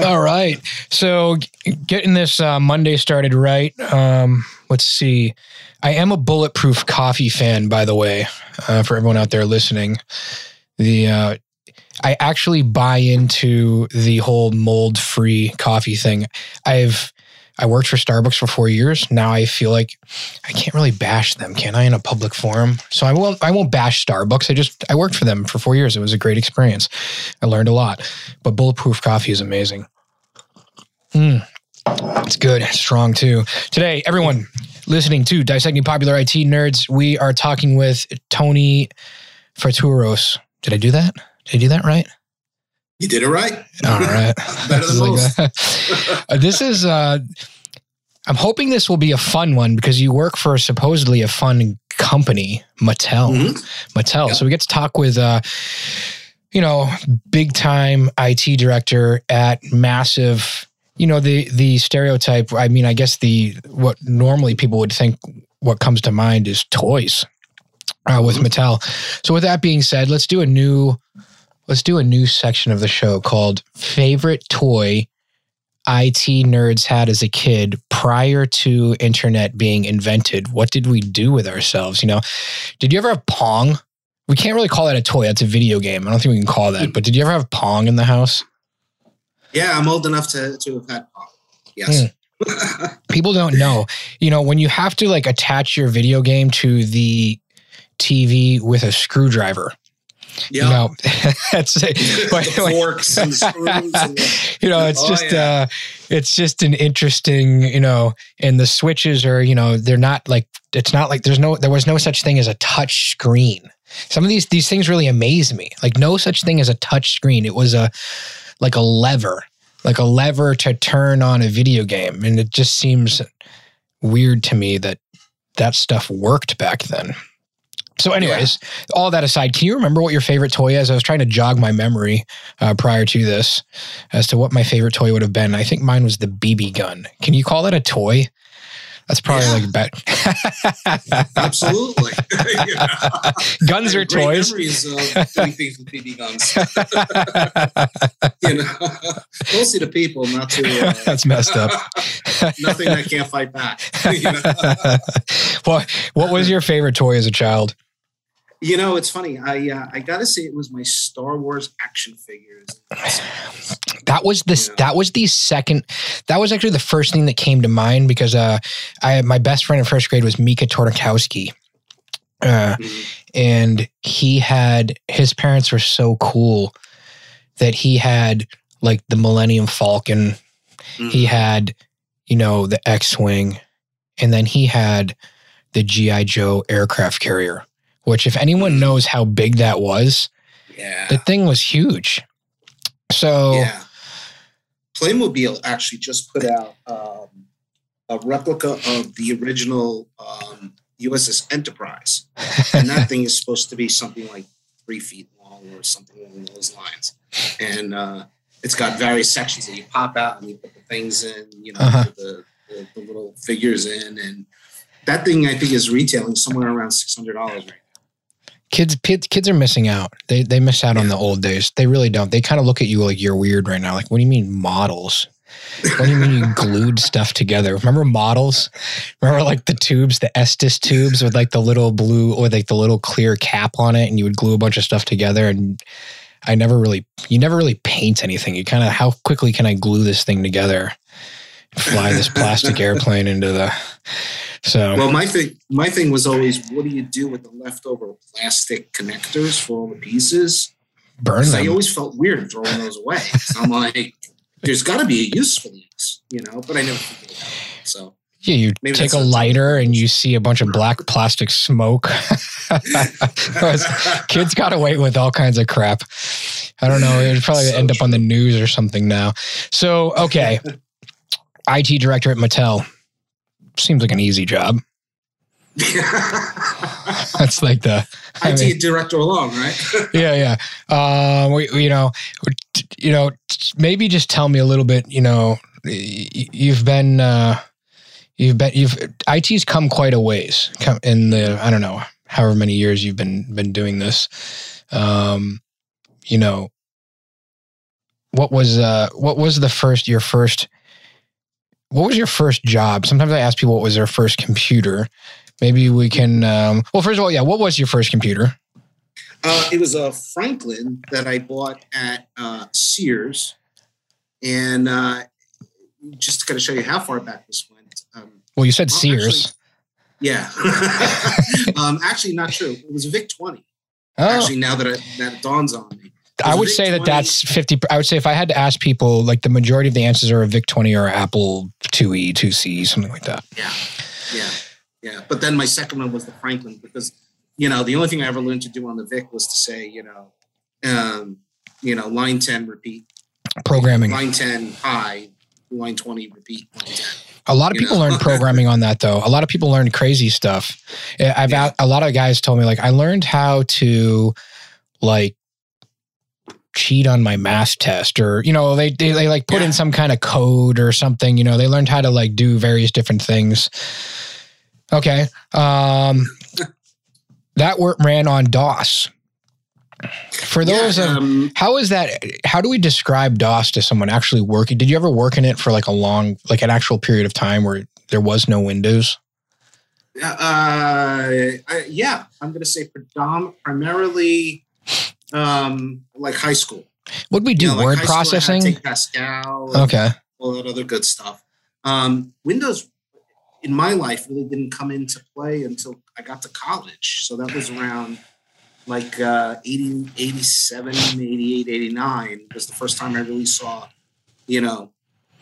All right. So getting this uh, Monday started right. Um, let's see. I am a bulletproof coffee fan, by the way, uh, for everyone out there listening. The uh, I actually buy into the whole mold free coffee thing. I've I worked for Starbucks for four years. Now I feel like I can't really bash them, can I, in a public forum? So I won't. I won't bash Starbucks. I just I worked for them for four years. It was a great experience. I learned a lot. But bulletproof coffee is amazing. Mm, it's good, strong too. Today, everyone listening to Dissecting Popular IT Nerds, we are talking with Tony Faturos. Did I do that? Did I do that right? You did it right. All right. Better than most. Uh, this is uh I'm hoping this will be a fun one because you work for supposedly a fun company, Mattel. Mhm. Mattel. Yeah. So we get to talk with uh you know, big time IT director at massive, you know, the the stereotype, I mean, I guess the what normally people would think what comes to mind is toys uh, with Mhm. Mattel. So with that being said, let's do a new let's do a new section of the show called favorite toy IT nerds had as a kid prior to internet being invented. What did we do with ourselves? You know, did you ever have Pong? We can't really call that a toy. That's a video game. I don't think we can call that. But did you ever have Pong in the house? Yeah, I'm old enough to, to have had pop. Yes. People don't know. You know, when you have to like attach your video game to the TV with a screwdriver, yeah. you know, that's it. But the forks and screws. And you know it's Oh, just yeah. uh it's just an interesting you know and the switches are you know they're not like it's not like there's no there was no such thing as a touch screen some of these these things really amaze me like no such thing as a touch screen it was a like a lever like a lever to turn on a video game and it just seems weird to me that that stuff worked back then so anyways all that aside can you remember what your favorite toy is i was trying to jog my memory uh, prior to this as to what my favorite toy would have been. I think mine was the BB gun. Can you call that a toy? That's probably Yeah. like bet. Absolutely. Guns are toys. Memories of doing things with BB guns. You know, mostly to people, not to uh, That's messed up. nothing I can't fight back. You know? what What was your favorite toy as a child? You know, it's funny. I uh, I gotta say, it was my Star Wars action figures. That was this. That was the second. That was actually the first thing that came to mind because uh, I my best friend in first grade was Mika Tornikowski. Uh, Mhm. and he had his parents were so cool that he had like the Millennium Falcon, he Mhm. had you know the X-wing, and then he had the GI Joe aircraft carrier. Which, if anyone Mhm. knows how big that was, yeah, the thing was huge. So yeah. Playmobil actually just put out um, a replica of the original um, USS Enterprise, and that thing is supposed to be something like three feet long or something along those lines. And uh, it's got various sections that you pop out and you put the things in, you know, Uh-huh. the, the, the little figures in, and that thing I think is retailing somewhere around six hundred dollars right kids kids kids are missing out. They they miss out on the old days. They really don't. They kind of look at you like you're weird right now. Like, what do you mean models? What do you mean you glued stuff together? Remember models? Remember like the tubes, the Estes tubes with like the little blue or like the little clear cap on it, and you would glue a bunch of stuff together. And I never really, you never really paint anything. You kind of, how quickly can I glue this thing together? Fly this plastic airplane into the. So Well, my thing, my thing was always, what do you do with the leftover plastic connectors for all the pieces? burn 'Cause I always felt weird throwing those away. So I'm like, there's got to be a use for these, you know. But I never figured it out. So Yeah, you Maybe take a lighter and you see a bunch of black plastic smoke. Kids got away with all kinds of crap. I don't know. It'd probably So end up on the news or something now. So, okay. IT director at Mattel. Seems like an easy job. That's like the. I IT mean, director alone, right? yeah, yeah. Um, we, we- you know, you know, maybe just tell me a little bit. You know, you've been, uh, you've been, you've IT's come quite a ways come in the. I don't know, however many years you've been been doing this. Um, you know, what was uh what was the first your first what was your first job? Sometimes I ask people what was their first computer. Maybe we can um well first of all, yeah, what was your first computer? Uh, it was a Franklin that I bought at uh, Sears, and uh, just to kind of show you how far back this went. Um, Well, you said Well, Sears. yeah, um, actually, not true. It was a Vic Twenty. oh, Actually, now that it, that it dawns on me, I would Vic say that that's 50 I would say if I had to ask people like the majority of the answers are a VIC 20 or Apple E, 2E, 2C, something like that. Yeah, yeah, yeah. But then my second one was the Franklin because you know the only thing I ever learned to do on the Vic was to say you know, um, you know, line ten repeat, Programming. line ten high, line twenty repeat, line ten. A lot of You people know? learn programming on that though. A lot of people learn crazy stuff. Yeah, I've Yeah. a lot of guys told me like I learned how to like cheat on my math test or you know they they, they like put in some kind of code or something you know they learned how to like do various different things. Okay um that work ran on dos. For those yeah, of um, how is that how do we describe dos to someone actually working? Did you ever work in it for like a long like an actual period of time where there was no windows? Uh, I, yeah, I'm going to say predom- primarily um, like high school. would we do You know, word high school, I had to processing Pascal, okay all that other good stuff. Um, Windows in my life really didn't come into play until I got to college. So that was around like uh, 80, 87, 88, 89 was the first time I really saw, you know,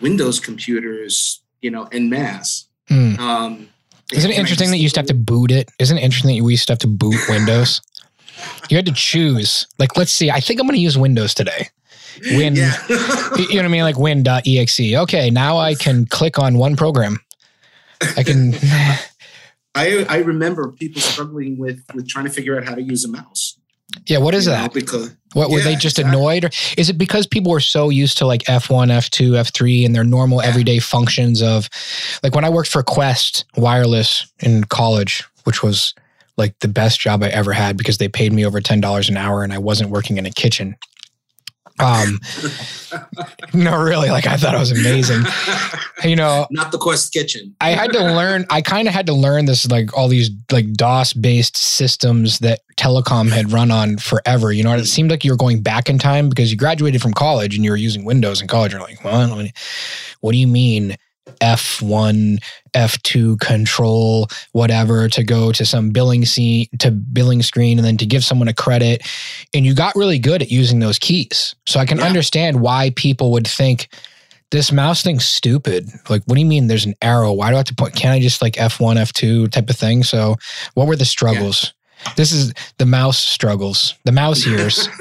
Windows computers, you know, en masse. Hmm. Um, isn't it interesting that you used to have to boot it isn't it interesting that we used to have to boot windows you had to choose like let's see i think i'm going to use windows today Win- Yeah. you know what i mean like win.exe okay now i can click on one program i can I, I remember people struggling with with trying to figure out how to use a mouse. yeah what is you know, that because What were Yeah, they just exactly. annoyed, or is it because people were so used to like F1, F2, F3, and their normal Yeah. everyday functions of, like when I worked for Qwest Wireless in college, which was like the best job I ever had because they paid me over ten dollars an hour and I wasn't working in a kitchen. Um, no, really, like I thought it was amazing. You know, Not the Quest Kitchen. I had to learn. I kind of had to learn this, like all these like DOS based systems that telecom had run on forever. You know, it seemed like you were going back in time because you graduated from college and you were using Windows in college. You're like, well, what do you mean F1, F2 control, whatever, to go to some billing scene to billing screen and then to give someone a credit. And you got really good at using those keys. So I can Yeah. understand why people would think this mouse thing's stupid. Like, what do you mean there's an arrow? Why do I have to put, can't I just like F1, F2 type of thing? So, what were the struggles? This is the mouse struggles, the mouse ears.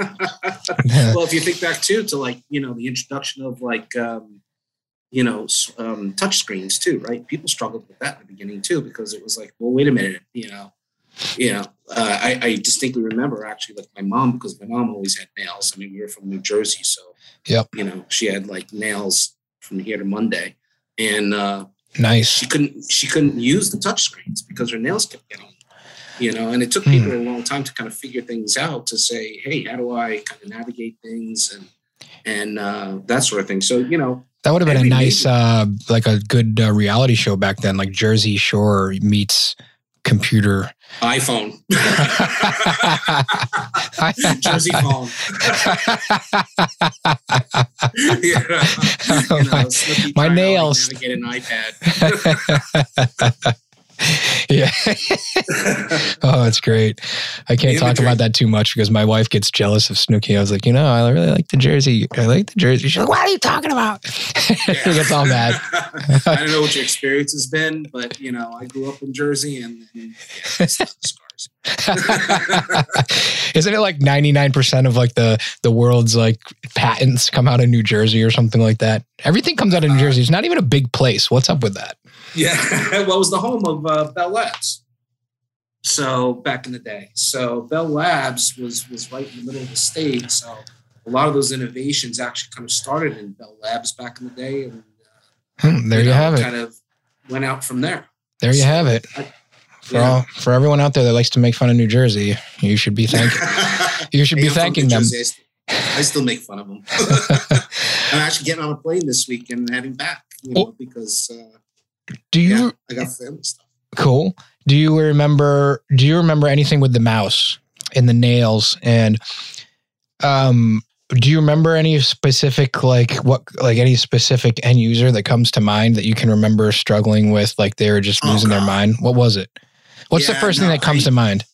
well, if you think back too to like you know the introduction of like um, you know um, touch screens too, right? People struggled with that in the beginning too because it was like, well, wait a minute, you know, you know. Uh, I, I distinctly remember actually like my mom because my mom always had nails. I mean, we were from New Jersey, so Yep. you know she had like nails from here to Monday, and uh, nice. she couldn't she couldn't use the touch screens because her nails kept getting you know and it took Hmm. people a long time to kind of figure things out to say hey how do i kind of navigate things and and uh, that sort of thing so you know That would have been a nice, uh, like a good uh, reality show back then, like Jersey Shore meets computer. iphone jersey phone you know, you know, Snooki My to, like, nails. navigate an ipad yeah. oh, it's great. I can't talk about that too much because my wife gets jealous of Snooki. I was like, you know, I really like the jersey. I like the jersey. She's like, what are you talking about? she gets all mad. I don't know what your experience has been, but you know, I grew up in Jersey, and, and yeah, the scars. Isn't it like 99% of like the the world's like patents come out of New Jersey or something like that? Everything comes out of New uh, Jersey. It's not even a big place. What's up with that? Yeah, well, it was the home of uh, Bell Labs. So back in the day, so Bell Labs was was right in the middle of the state. So a lot of those innovations actually kind of started in Bell Labs back in the day, and Hmm, there you know, have it. Kind of went out from there. There you So, have it. I- For yeah. all for everyone out there that likes to make fun of New Jersey, you should be thanking you should Hey, be I'm thanking them. Jersey. I st- I still make fun of them. I'm actually getting on a plane this week and heading back, you know, because uh, Do you yeah, I got family stuff. cool? Do you remember? Do you remember anything with the mouse and the nails and um? Do you remember any specific like what like any specific end user that comes to mind that you can remember struggling with like they were just Oh, losing their mind? What was it? What's the Yeah, first thing that comes I- to mind?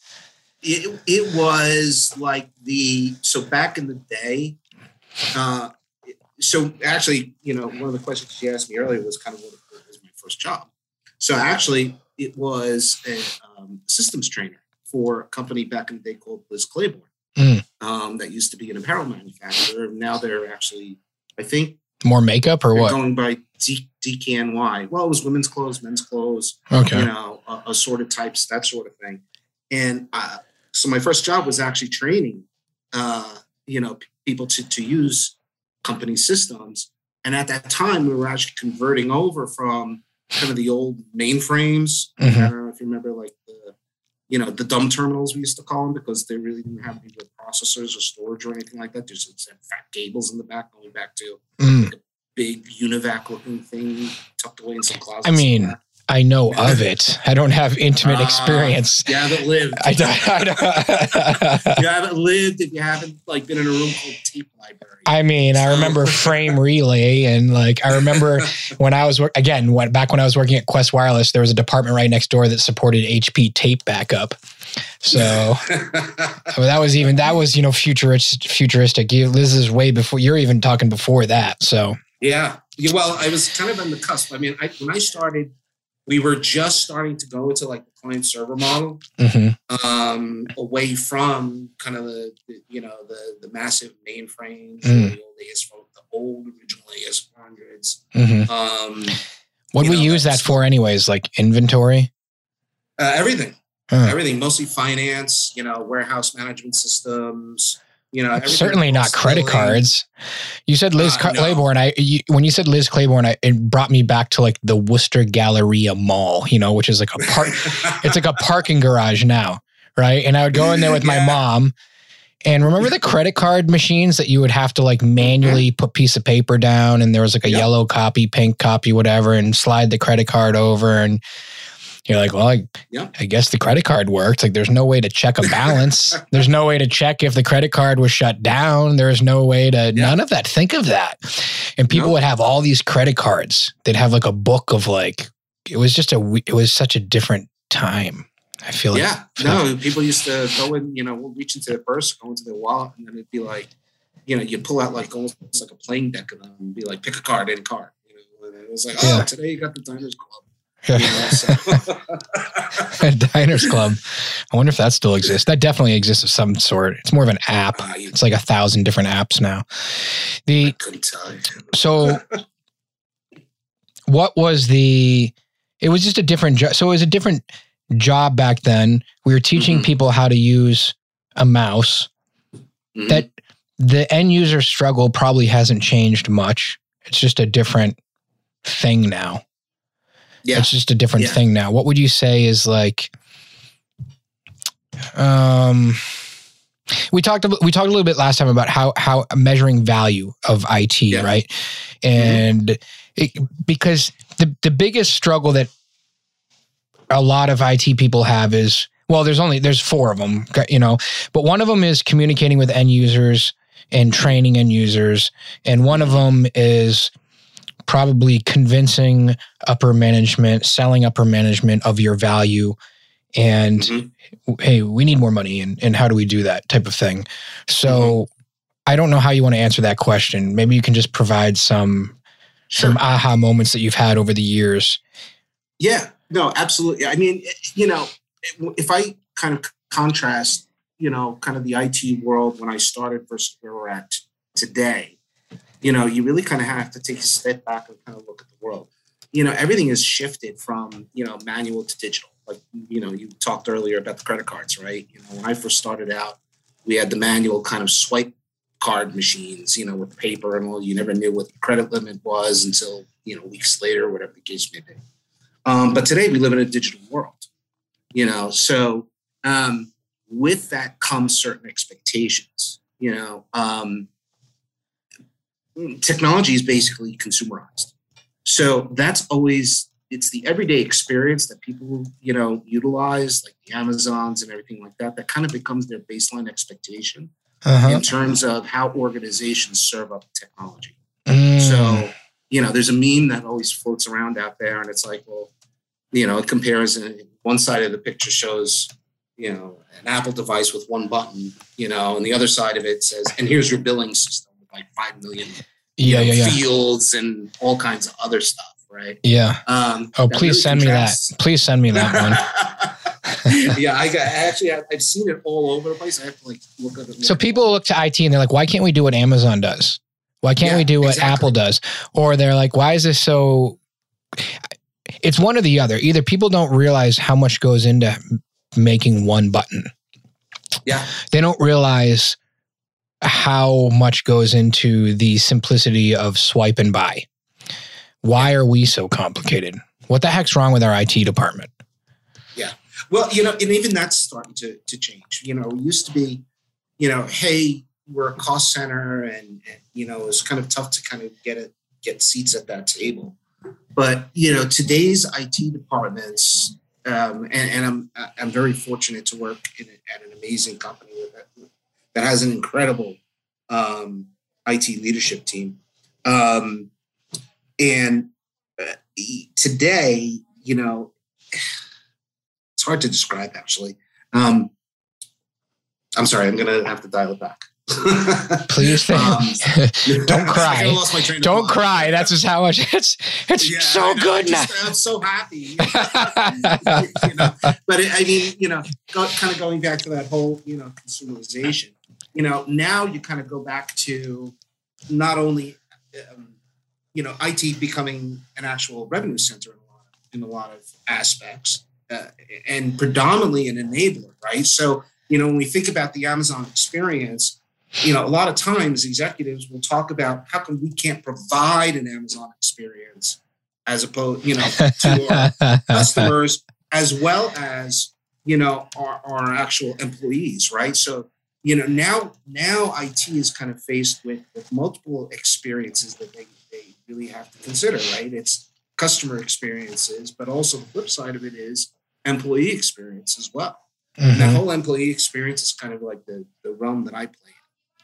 It, it was like the so back in the day. Uh, so actually, you know, one of the questions she asked me earlier was kind of my first job. So actually, it was a um, systems trainer for a company back in the day called Liz Claiborne. Mm. Um, that used to be an apparel manufacturer. Now they're actually, I think, More makeup or what? going by D- DKNY. Well, it was women's clothes, men's clothes, Okay. you know, uh, assorted types, that sort of thing. And uh, so my first job was actually training, uh, you know, p- people to, to use company systems. And at that time, we were actually converting over from kind of the old mainframes. Mhm. I don't know if you remember, like the, you know, the dumb terminals we used to call them because they really didn't have any real processors or storage or anything like that. There's just had fat cables in the back going back to Mm. big univac looking thing tucked away in some closet. I mean, somewhere. I know of it. I don't have intimate Ah, experience. you haven't lived. I don't. I, don't you haven't lived if you haven't like been in a room called tape library. I mean, I remember frame relay, and like I remember when I was again when, back when I was working at Qwest Wireless, there was a department right next door that supported HP tape backup. So I mean, that was even that was you know futuristic. Futuristic. You, Liz is way before. You're even talking before that. So yeah. Yeah, Well, I was kind of on the cusp. I mean, I, when I started, we were just starting to go into like the client server model, mhm. um, away from kind of the, the you know the the massive mainframes, Mm. the old AS, the old original AS 400s. Mhm. Um, what do we know, use that for, anyways? Like inventory. uh, everything. Huh. everything mostly finance you know warehouse management systems you know Certainly not across credit cards. You said Liz Uh, Car- no. Claiborne. I you, when you said Liz Claiborne, I, it brought me back to like the Worcester Galleria Mall. You know, which is like a park. it's like a parking garage now, right? And I would go in there with my mom. And remember the credit card machines that you would have to like manually put piece of paper down, and there was like a Yep. yellow copy, pink copy, whatever, and slide the credit card over, and you're like, well, I, Yep. I guess the credit card worked. Like, there's no way to check a balance. there's no way to check if the credit card was shut down. There's no way to none of that. Think of that. And people No. would have all these credit cards. They'd have like a book of like it was just a it was such a different time. I feel like yeah no people used to go in you know reach into their purse go into their wallet and then it'd be like you know you'd pull out like almost like a playing deck of them and be like pick a card in card you know and it was like oh Yeah. today you got the diners club you know, so. Diners Club. I wonder if that still exists. That definitely exists of some sort. It's more of an app. Ah, It's like a thousand different apps now. The couldn't tell you so what was the it was just a different job so it was a different job back then we were teaching Mhm. people how to use a mouse Mhm. that the end user struggle probably hasn't changed much it's just a different thing now yeah it's just a different Yeah. thing now what would you say is like um we talked about, we talked a little bit last time about how how measuring value of IT, Yeah. Mm-hmm. right? And it, because the the biggest struggle that a lot of IT people have is well, there's only there's four of them, you know, but one of them is communicating with end users and training end users, and one of them is probably convincing upper management, selling upper management of your value, and Mhm. hey, we need more money, and and how do we do that type of thing. So. Mm-hmm. I don't know how you want to answer that question. Maybe you can just provide some some aha moments that you've had over the years. Yeah, no, absolutely. I mean, you know, if I kind of contrast, you know, kind of the IT world when I started versus where we're at today, you know, you really kind of have to take a step back and kind of look at the world. You know, everything has shifted from, you know, manual to digital. Like, you know, you talked earlier about the credit cards, right? You know, when I first started out, we had the manual kind of swipe card machines, you know, with paper and all. You never knew what the credit limit was until, you know, weeks later, whatever the case may be. Um, but today we live in a digital world, you know. So um, with that comes certain expectations, you know, um, technology is basically consumerized. So that's always it's the everyday experience that people you know utilize, like the Amazons and everything like that. That kind of becomes their baseline expectation uh-huh. in terms of how organizations serve up technology. Mm. So you know, there's a meme that always floats around out there, and it's like, well, you know, it compares. One side of the picture shows you know an Apple device with one button, you know, and the other side of it says, and here's your billing system like five million yeah, know, yeah, fields and all kinds of other stuff, right? Yeah. Um, oh, please really send contrasts. me that. Please send me that one. yeah, I got actually I've seen it all over the place. I have to like look at it. So people look to IT and they're like, why can't we do what Amazon does? Why can't yeah, we do what exactly. Apple does? Or they're like, why is this so? It's one or the other. Either people don't realize how much goes into making one button. Yeah. They don't realize how much goes into the simplicity of swipe and buy. Why are we so complicated? What the heck's wrong with our IT department? Yeah. Well, you know, and even that's starting to, to change. You know, it used to be, you know, hey, we're a cost center and, and you know, it's kind of tough to kind of get it, get seats at that table. But, you know, today's IT departments, um, and, and, I'm I'm very fortunate to work in, at an amazing company that, that has an incredible um, IT leadership team. Um, and uh, today, you know, it's hard to describe actually. Um, I'm sorry, I'm gonna have to dial it back. Please um, don't cry. don't cry. That's just how much it's it's yeah, so good now. I'm so happy. you know, but it, I mean, you know, go, kind of going back to that whole you know consumerization. You know, now you kind of go back to not only um, you know IT becoming an actual revenue center in a lot of, in a lot of aspects, uh, and predominantly an enabler, right? So you know, when we think about the Amazon experience you know, a lot of times executives will talk about how come we can't provide an Amazon experience as opposed, you know, to our customers as well as, you know, our, our actual employees, right? So, you know, now now IT is kind of faced with, with multiple experiences that they, they really have to consider, right? It's customer experiences, but also the flip side of it is employee experience as well. Mm-hmm. And that whole employee experience is kind of like the, the realm that I play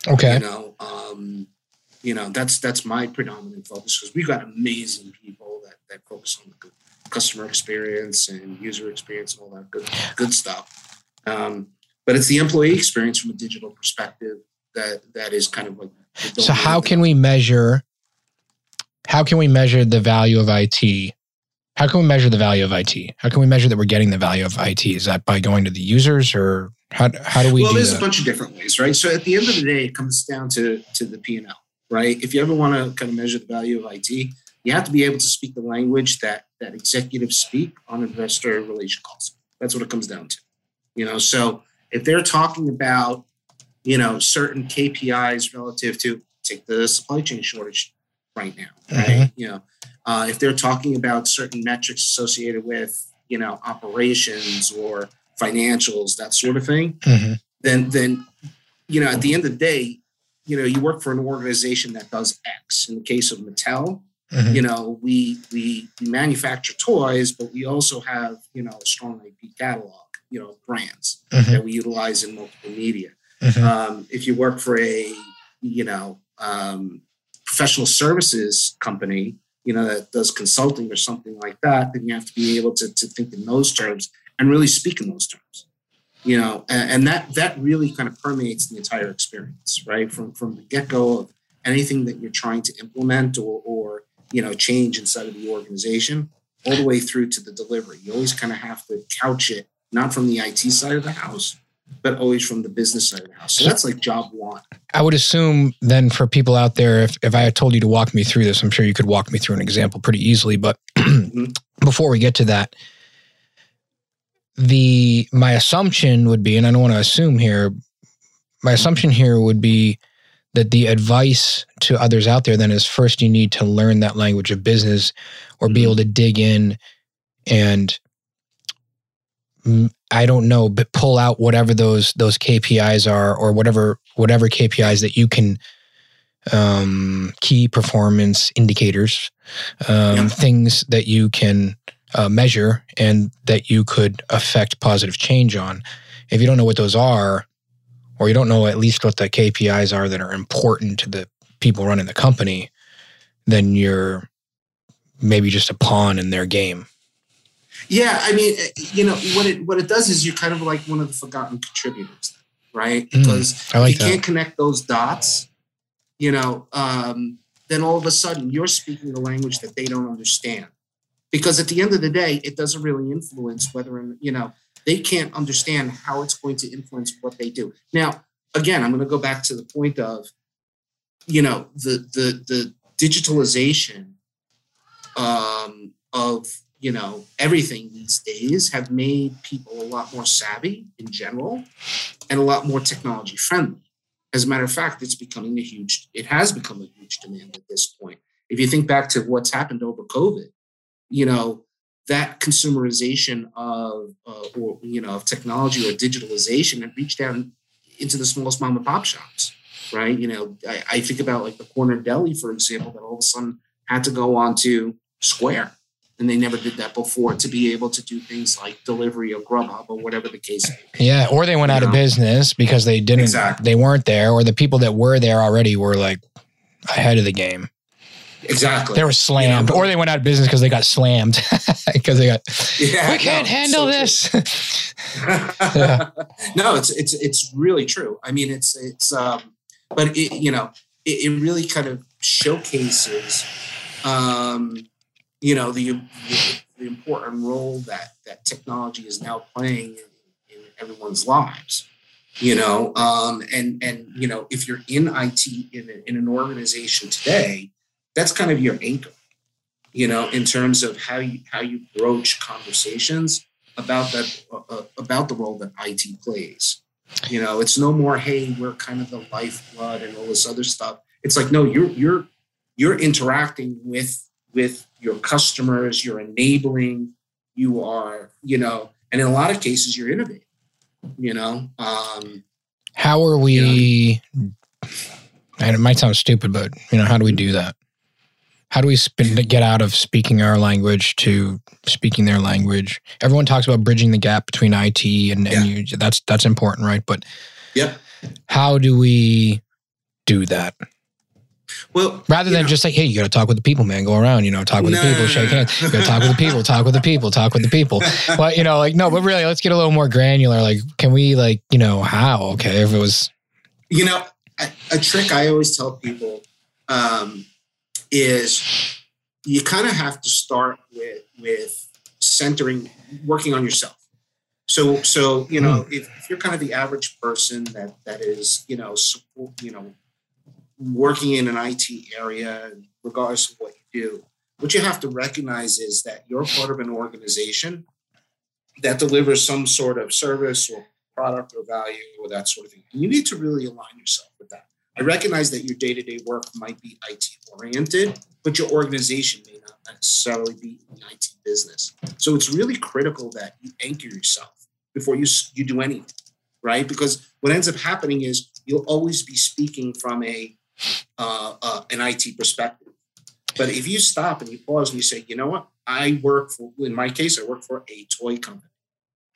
Okay. You know, um, you know that's that's my predominant focus because we've got amazing people that that focus on the customer experience and user experience and all that good good stuff. Um, but it's the employee experience from a digital perspective that that is kind of like. So how can we measure? How can we measure the value of IT? How can we measure the value of IT? How can we measure that we're getting the value of IT? Is that by going to the users or how, how do we well do there's that? a bunch of different ways right so at the end of the day it comes down to to the p&l right if you ever want to kind of measure the value of it you have to be able to speak the language that that executives speak on investor relation calls that's what it comes down to you know so if they're talking about you know certain kpis relative to take the supply chain shortage right now right mm-hmm. you know uh, if they're talking about certain metrics associated with you know operations or financials, that sort of thing, mm-hmm. then then you know at the end of the day, you know you work for an organization that does X. In the case of Mattel, mm-hmm. you know we, we we manufacture toys, but we also have you know a strong IP catalog, you know brands mm-hmm. that we utilize in multiple media. Mm-hmm. Um, if you work for a you know um, professional services company, you know that does consulting or something like that, then you have to be able to, to think in those terms and really speak in those terms you know and, and, that that really kind of permeates the entire experience right from from the get-go of anything that you're trying to implement or or you know change inside of the organization all the way through to the delivery you always kind of have to couch it not from the IT side of the house but always from the business side of the house. So that's like job one. I would assume then for people out there if, if I had told you to walk me through this I'm sure you could walk me through an example pretty easily but mm-hmm. before we get to that the my assumption would be, and I don't want to assume here, my assumption here would be that the advice to others out there then is first you need to learn that language of business or be able to dig in and I don't know, but pull out whatever those those KPIs are, or whatever whatever KPIs that you can um, key performance indicators, um, Yeah. things that you can uh, measure and that you could affect positive change on. If you don't know what those are, or you don't know at least what the KPIs are that are important to the people running the company, then you're maybe just a pawn in their game. Yeah, I mean, eh, you know what it what it does is you're kind of like one of the forgotten contributors, right? Mm, Because I like if you that. can't connect those dots, you know, um, then all of a sudden you're speaking the language that they don't understand. Because at the end of the day, it doesn't really influence whether you know they can't understand how it's going to influence what they do. Now, again, I'm going to go back to the point of, you know, the the the digitalization um, of you know everything these days have made people a lot more savvy in general and a lot more technology friendly. As a matter of fact it's becoming a huge it has become a huge demand at this point. If you think back to what's happened over covid you know that consumerization of uh, or you know of technology or digitalization had reached down into the smallest mom and pop shops right? You know I, I think about like the corner deli for example that all of a sudden had to go on to square and they never did that before to be able to do things like delivery or grubhub or whatever the case may be Yeah, or they went out of business because they didn't Exactly. they weren't there or the people that were there already were like ahead of the game. exactly They were slammed You know, or they went out of business because they got slammed because they got yeah, we can't no, handle so this. Yeah. no, it's it's it's really true. I mean, it's it's um, but it you know it, it really kind of showcases um, you know the, the the important role that that technology is now playing in, in everyone's lives. You know, um, and and you know if you're in IT in, a, in an organization today, that's kind of your anchor. You know, in terms of how you how you broach conversations about that uh, uh, about the role that IT plays. You know, it's no more hey, we're kind of the lifeblood and all this other stuff. It's like no, you're you're you're interacting with with your customers, you're enabling, you are, you know, and in a lot of cases you're innovating. You know, um, How are we and it might sound stupid, but you know, how do we do that? How do we spin, get out of speaking our language to speaking their language? Everyone talks about bridging the gap between IT and, and you, that's that's important, right? But Yep. how do we do that well, rather than know- just like, hey, you got to talk with the people, man. Go around, you know, talk with No, the people, shake hands. You got to talk with the people, talk with the people, talk with the people. But you know, like no, but really, let's get a little more granular. Like, can we like, you know, how? Okay, if it was, You know, a, a trick I always tell people um, is you kind of have to start with with centering, working on yourself. So, so you know, if, if you're kind of the average person that that is, you know, support, you know, working in an IT area, regardless of what you do, what you have to recognize is that you're part of an organization that delivers some sort of service or product or value or that sort of thing. And you need to really align yourself with that. I recognize that your day to day work might be IT oriented, but your organization may not necessarily be in the IT business. So it's really critical that you anchor yourself before you, you do anything, right? Because what ends up happening is you'll always be speaking from a uh, uh, an IT perspective. But if you stop and you pause and you say, you know what, I work for, in my case, I work for a toy company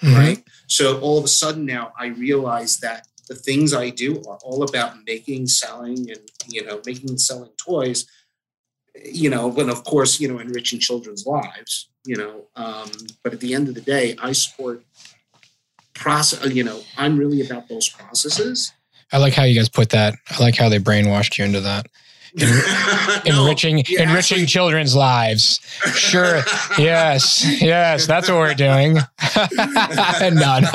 right? So all of a sudden now I realize that the things I do are all about making, selling, and you know, making and selling toys. You know, but of course, you know, enriching children's lives. You know, um, but at the end of the day, I support process. You know, I'm really about those processes. I like how you guys put that. I like how they brainwashed you into that. No, enriching yeah, enriching actually- children's lives. Sure. yes. Yes. That's what we're doing. no, no.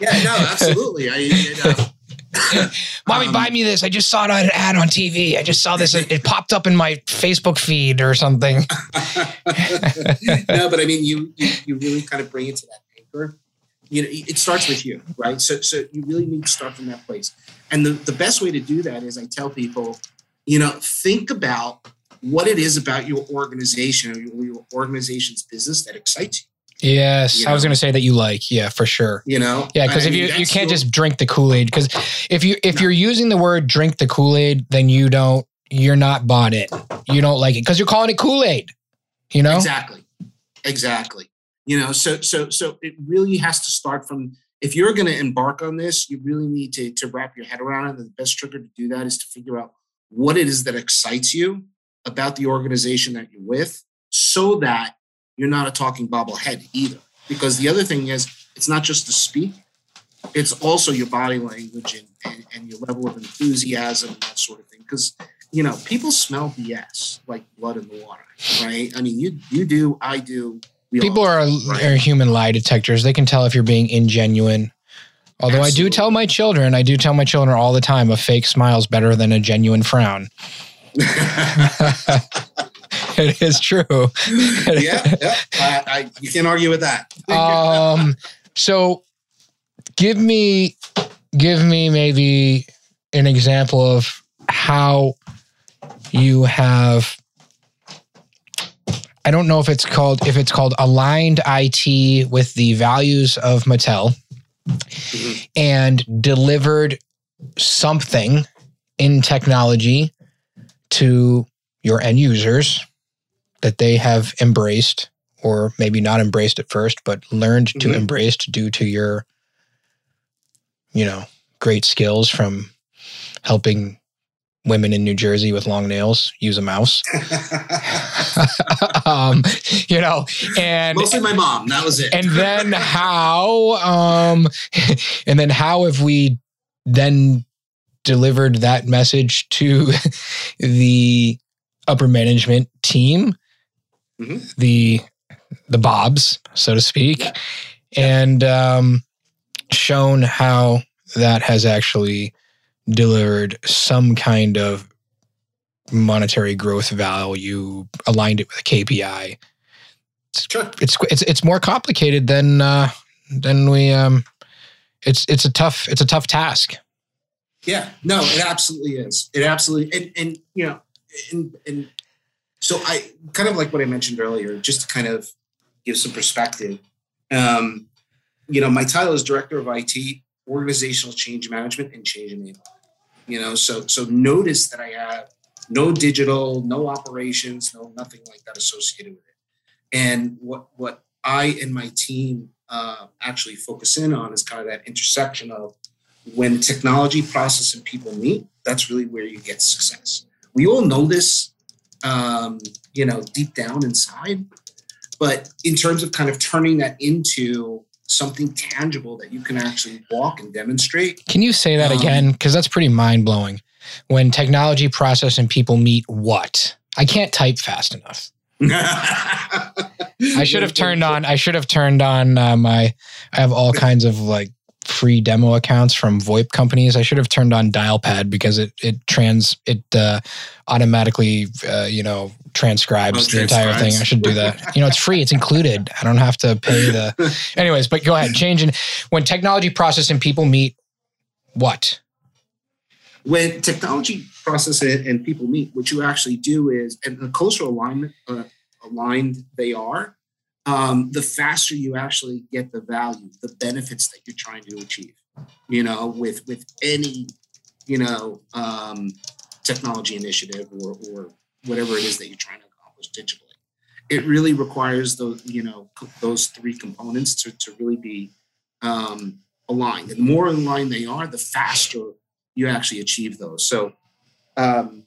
yeah, no, absolutely. I, you know, Mommy, Um, buy me this. I just saw it on an ad on TV. I just saw this. It, it popped up in my Facebook feed or something. no, but I mean, you, you you really kind of bring it to that anchor. You know, it starts with you, right? So so you really need to start from that place. And the, the best way to do that is I tell people, you know, think about what it is about your organization or your, your organization's business that excites you Yes, You I was going to say that you like. Yeah, for sure. You know? Yeah, because if mean, you you can't the- just drink the Kool Aid. Because if you if No. you're using the word drink the Kool Aid, then you don't you're not bought it. You don't like it because you're calling it Kool Aid. You know. Exactly. Exactly. You know, so so so it really has to start from if you're going to embark on this, you really need to to wrap your head around it. And the best trigger to do that is to figure out what it is that excites you about the organization that you're with, so that you're not a talking bobblehead either. Because the other thing is, it's not just the speak; it's also your body language and, and, and your level of enthusiasm and that sort of thing. Because you know, people smell BS like blood in the water, right? I mean, you you do, I do. We People are, right? are human lie detectors. They can tell if you're being ingenuine. Although I do tell my children, I do tell my children all the time, a fake smile is better than a genuine frown. it is true. yeah, yeah. I, I, you can't argue with that. um so give me give me maybe an example of how you have I don't know if it's called if it's called aligned IT with the values of Mattel Mhm. and delivered something in technology to your end users that they have embraced or maybe not embraced at first but learned to Mhm. embrace due to your you know great skills from helping women in New Jersey with long nails use a mouse um you know and Mostly my mom. That was it. and then how um and then how have we then delivered that message to the upper management team Mhm. the the bobs so to speak Yeah. and um shown how that has actually delivered some kind of monetary growth value aligned it with a kpi sure. it's it's it's more complicated than uh than we um it's it's a tough it's a tough task Yeah, no, it absolutely is. It absolutely, and and you know, and and so I kind of like what I mentioned earlier, just to kind of give some perspective. Um, you know, my title is director of IT, organizational change management, and change enablement. You know, so so notice that I have no digital, no operations, no nothing like that associated with it. And what what I and my team uh, actually focus in on is kind of that intersection of when technology, process, and people meet, that's really where you get success. We all know this, um, you know, deep down inside. But in terms of kind of turning that into something tangible that you can actually walk and demonstrate, can you say that Um, again? Because that's pretty mind-blowing. When technology process and people meet what? I can't type fast enough. I should have turned on i should have turned on uh, my i have all kinds of like free demo accounts from voip companies. I should have turned on dialpad because it it trans it uh, automatically uh, you know transcribes Oh, the entire thing. I should do that. You know it's free. It's included. I don't have to pay the anyways but go ahead. Changing when technology process and people meet what? When technology process and, people meet, what you actually do is, and the closer alignment uh, aligned they are, um, the faster you actually get the value, the benefits that you're trying to achieve. You know, with with any, you know, um, technology initiative or or whatever it is that you're trying to accomplish digitally, it really requires those you know those three components to to really be um, aligned. And the more in line they are, the faster you actually achieve those. So, um,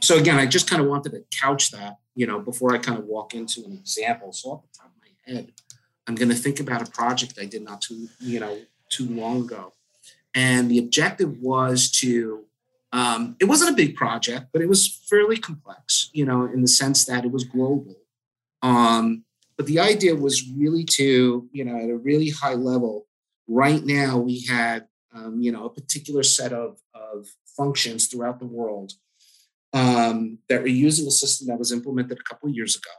so again, I just kind of wanted to couch that, you know, before I kind of walk into an example. So head, I'm going to think about a project I did not too, you know, too long ago, and the objective was to. Um, it wasn't a big project, but it was fairly complex, you know, in the sense that it was global. Um, but the idea was really to, you know, at a really high level. Right now, we had um, you know, a particular set of, of functions throughout the world um, that were using a system that was implemented a couple of years ago.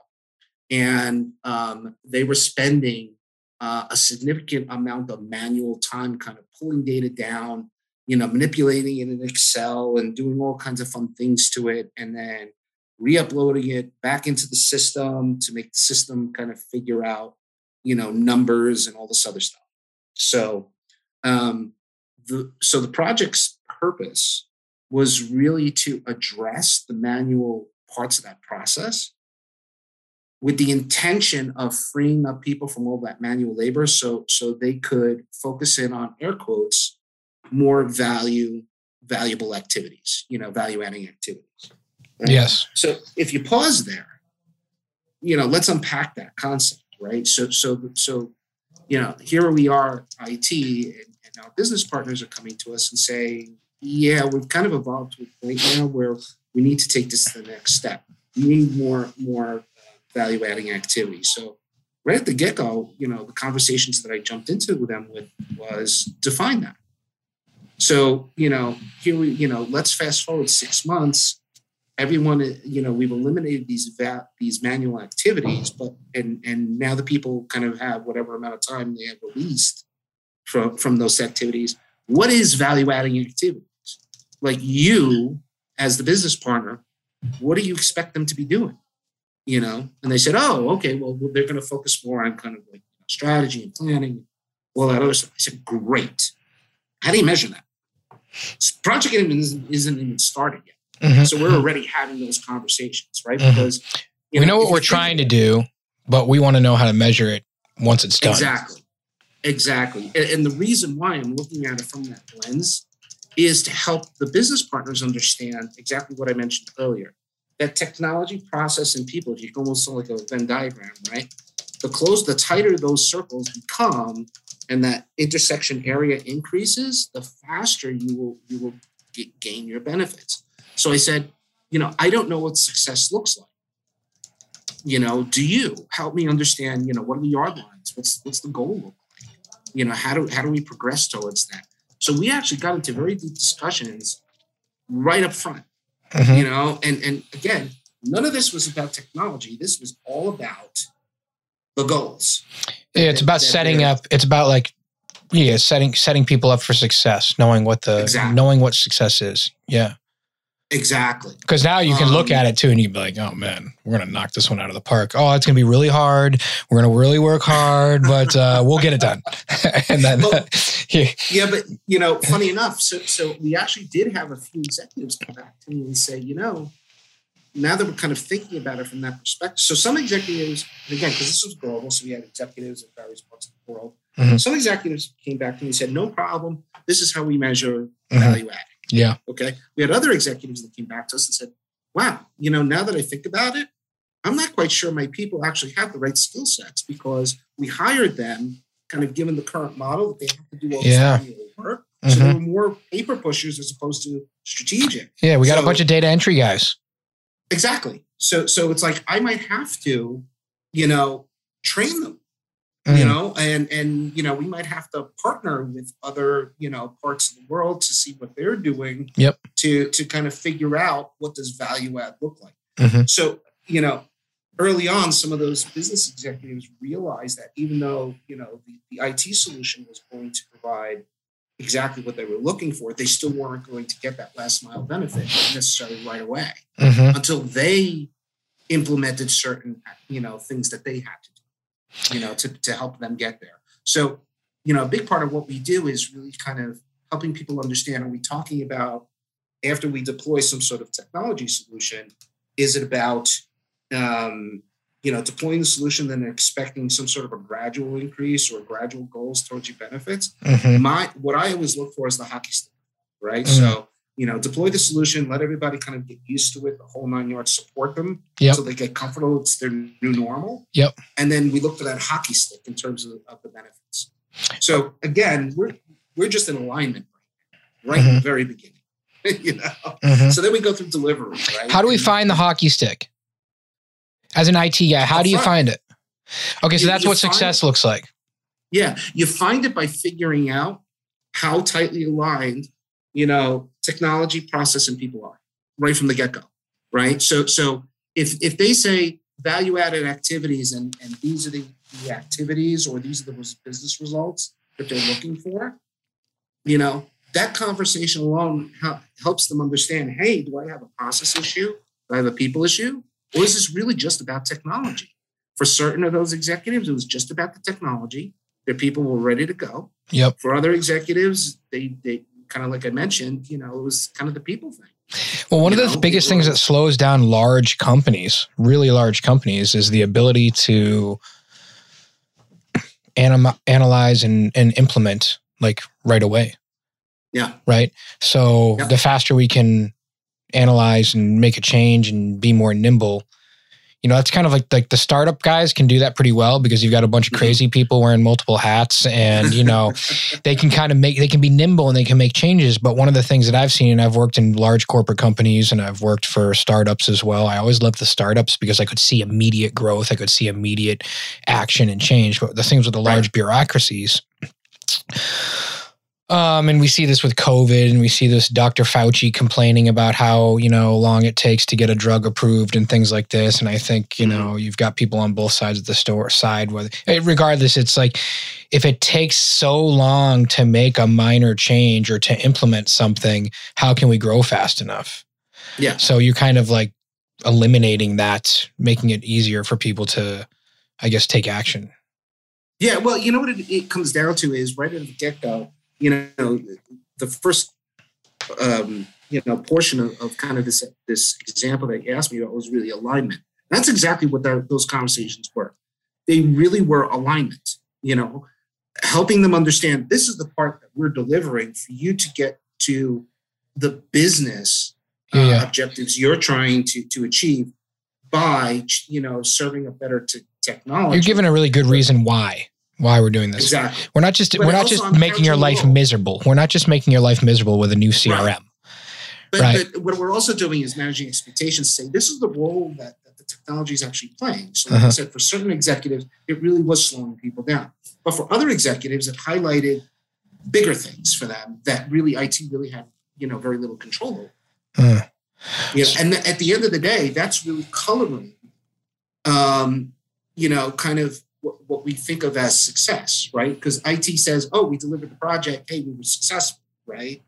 And um, they were spending uh, a significant amount of manual time kind of pulling data down, you know, manipulating it in Excel and doing all kinds of fun things to it, and then re uploading it back into the system to make the system kind of figure out you know, numbers and all this other stuff. So, um, the, so the project's purpose was really to address the manual parts of that process with the intention of freeing up people from all that manual labor so so they could focus in on air quotes more value valuable activities you know value adding activities. Right? yes. So if you pause there you know let's unpack that concept right? So so so you know here we are it and, and our business partners are coming to us and saying yeah we've kind of evolved to a point now where we need to take this to the next step. We need more more value adding activities. So right at the get go, you know, the conversations that I jumped into with them with was define that. So you know, here we, you know, let's fast forward six months. Everyone, you know, we've eliminated these va- these manual activities, but and and now the people kind of have whatever amount of time they have released from from those activities. What is value adding activities? Like you, as the business partner, what do you expect them to be doing? You know, and they said, oh, okay, well, they're going to focus more on kind of like strategy and planning, all that other stuff. I said, great. How do you measure that? Project isn't, isn't even started yet. Mm-hmm. So we're already having those conversations, right? Mm-hmm. Because we know, know what we're trying to do, but we want to know how to measure it once it's done. Exactly. Exactly. And, and the reason why I'm looking at it from that lens is to help the business partners understand exactly what I mentioned earlier that technology, process, and people, you can almost like a Venn diagram, right? The close, the tighter those circles become, and that intersection area increases, the faster you will you will get, gain your benefits. So I said, you know, I don't know what success looks like. You know, do you help me understand? You know, what are the yard lines? What's what's the goal look like? You know, how do how do we progress towards that? So we actually got into very deep discussions right up front mm-hmm. you know and and again none of this was about technology this was all about the goals yeah it's about setting up it's about like yeah setting setting people up for success knowing what the exactly. knowing what success is yeah Exactly. Because now you can um, look at it too and you'd be like, oh man, we're going to knock this one out of the park. Oh, it's going to be really hard. We're going to really work hard, but uh, we'll get it done. and then, well, yeah. yeah, but you know, funny enough, so, so we actually did have a few executives come back to me and say, you know, now that we're kind of thinking about it from that perspective. So some executives, and again, because this was global, so we had executives in various parts of the world. Mm-hmm. Some executives came back to me and said, no problem. This is how we measure mm-hmm. value add. Yeah. Okay. We had other executives that came back to us and said, wow, you know, now that I think about it, I'm not quite sure my people actually have the right skill sets because we hired them kind of given the current model that they have to do all this yeah. work. Mm-hmm. So they were more paper pushers as opposed to strategic. Yeah, we got so, a bunch of data entry guys. Exactly. So so it's like I might have to, you know, train them mm. you know and and you know we might have to partner with other you know parts of the world to see what they're doing yep to to kind of figure out what does value add look like mm-hmm. so you know early on some of those business executives realized that even though you know the, the it solution was going to provide exactly what they were looking for they still weren't going to get that last mile benefit necessarily right away mm-hmm. until they implemented certain you know things that they had to you know, to, to help them get there. So, you know, a big part of what we do is really kind of helping people understand are we talking about after we deploy some sort of technology solution, is it about, um, you know, deploying the solution, then expecting some sort of a gradual increase or gradual goals towards your benefits? Mm-hmm. My what I always look for is the hockey stick, right? Mm-hmm. So you know, deploy the solution, let everybody kind of get used to it, the whole nine yards, support them yep. so they get comfortable. It's their new normal. Yep. And then we look for that hockey stick in terms of, of the benefits. So again, we're we're just in alignment right, right mm-hmm. the very beginning. you know. Mm-hmm. So then we go through delivery, right? How do we find the hockey stick? As an IT guy, how do you find it? Okay, so you, that's you what success looks like. Yeah, you find it by figuring out how tightly aligned you know, technology, process, and people are right from the get go, right? So, so if if they say value added activities and and these are the, the activities or these are the business results that they're looking for, you know, that conversation alone helps them understand. Hey, do I have a process issue? Do I have a people issue? Or is this really just about technology? For certain of those executives, it was just about the technology. Their people were ready to go. Yep. For other executives, they they kind of like I mentioned, you know, it was kind of the people thing. Well, one You of the know, biggest things that slows down large companies, really large companies, is the ability to anim- analyze and, and implement like right away. Yeah. Right. So Yeah. the faster we can analyze and make a change and be more nimble, you know, that's kind of like like the startup guys can do that pretty well because you've got a bunch of Mhm. crazy people wearing multiple hats and you know they can kind of make they can be nimble and they can make changes. But one of the things that i've seen and i've worked in large corporate companies and i've worked for startups as well i always loved the startups because i could see immediate growth i could see immediate action and change. But the things with the large bureaucracies um, and we see this with COVID, and we see this Dr. Fauci complaining about how you know long it takes to get a drug approved and things like this. And I think you Mhm. know you've got people on both sides of the store side. Whether eh, regardless, it's like if it takes so long to make a minor change or to implement something, how can we grow fast enough? Yeah. So you're kind of like eliminating that, making it easier for people to, I guess, take action. Yeah, well, you know what it, it comes down to is right at the get go. You know, the first um, you know portion of, of kind of this this example that you asked me about was really alignment. That's exactly what that, those conversations were. They really were alignment. You know, helping them understand this is the part that we're delivering for you to get to the business uh, Yeah, objectives you're trying to to achieve by you know serving a better te- technology. You're giving a really good reason why why we're doing this. exactly. We're not just But we're not just making your life miserable. We're not just making your life miserable with a new CRM. But, Right. but what we're also doing is managing expectations. Say this is the role that, that the technology is actually playing. So, like I Uh-huh. said, for certain executives, it really was slowing people down. But for other executives, it highlighted bigger things for them that really IT really had you know very little control over. Uh, You know, and at the end of the day, that's really coloring, um, you know, kind of what, what we think of as success, right? Because IT says, "Oh, we delivered the project. Hey, we were successful," right?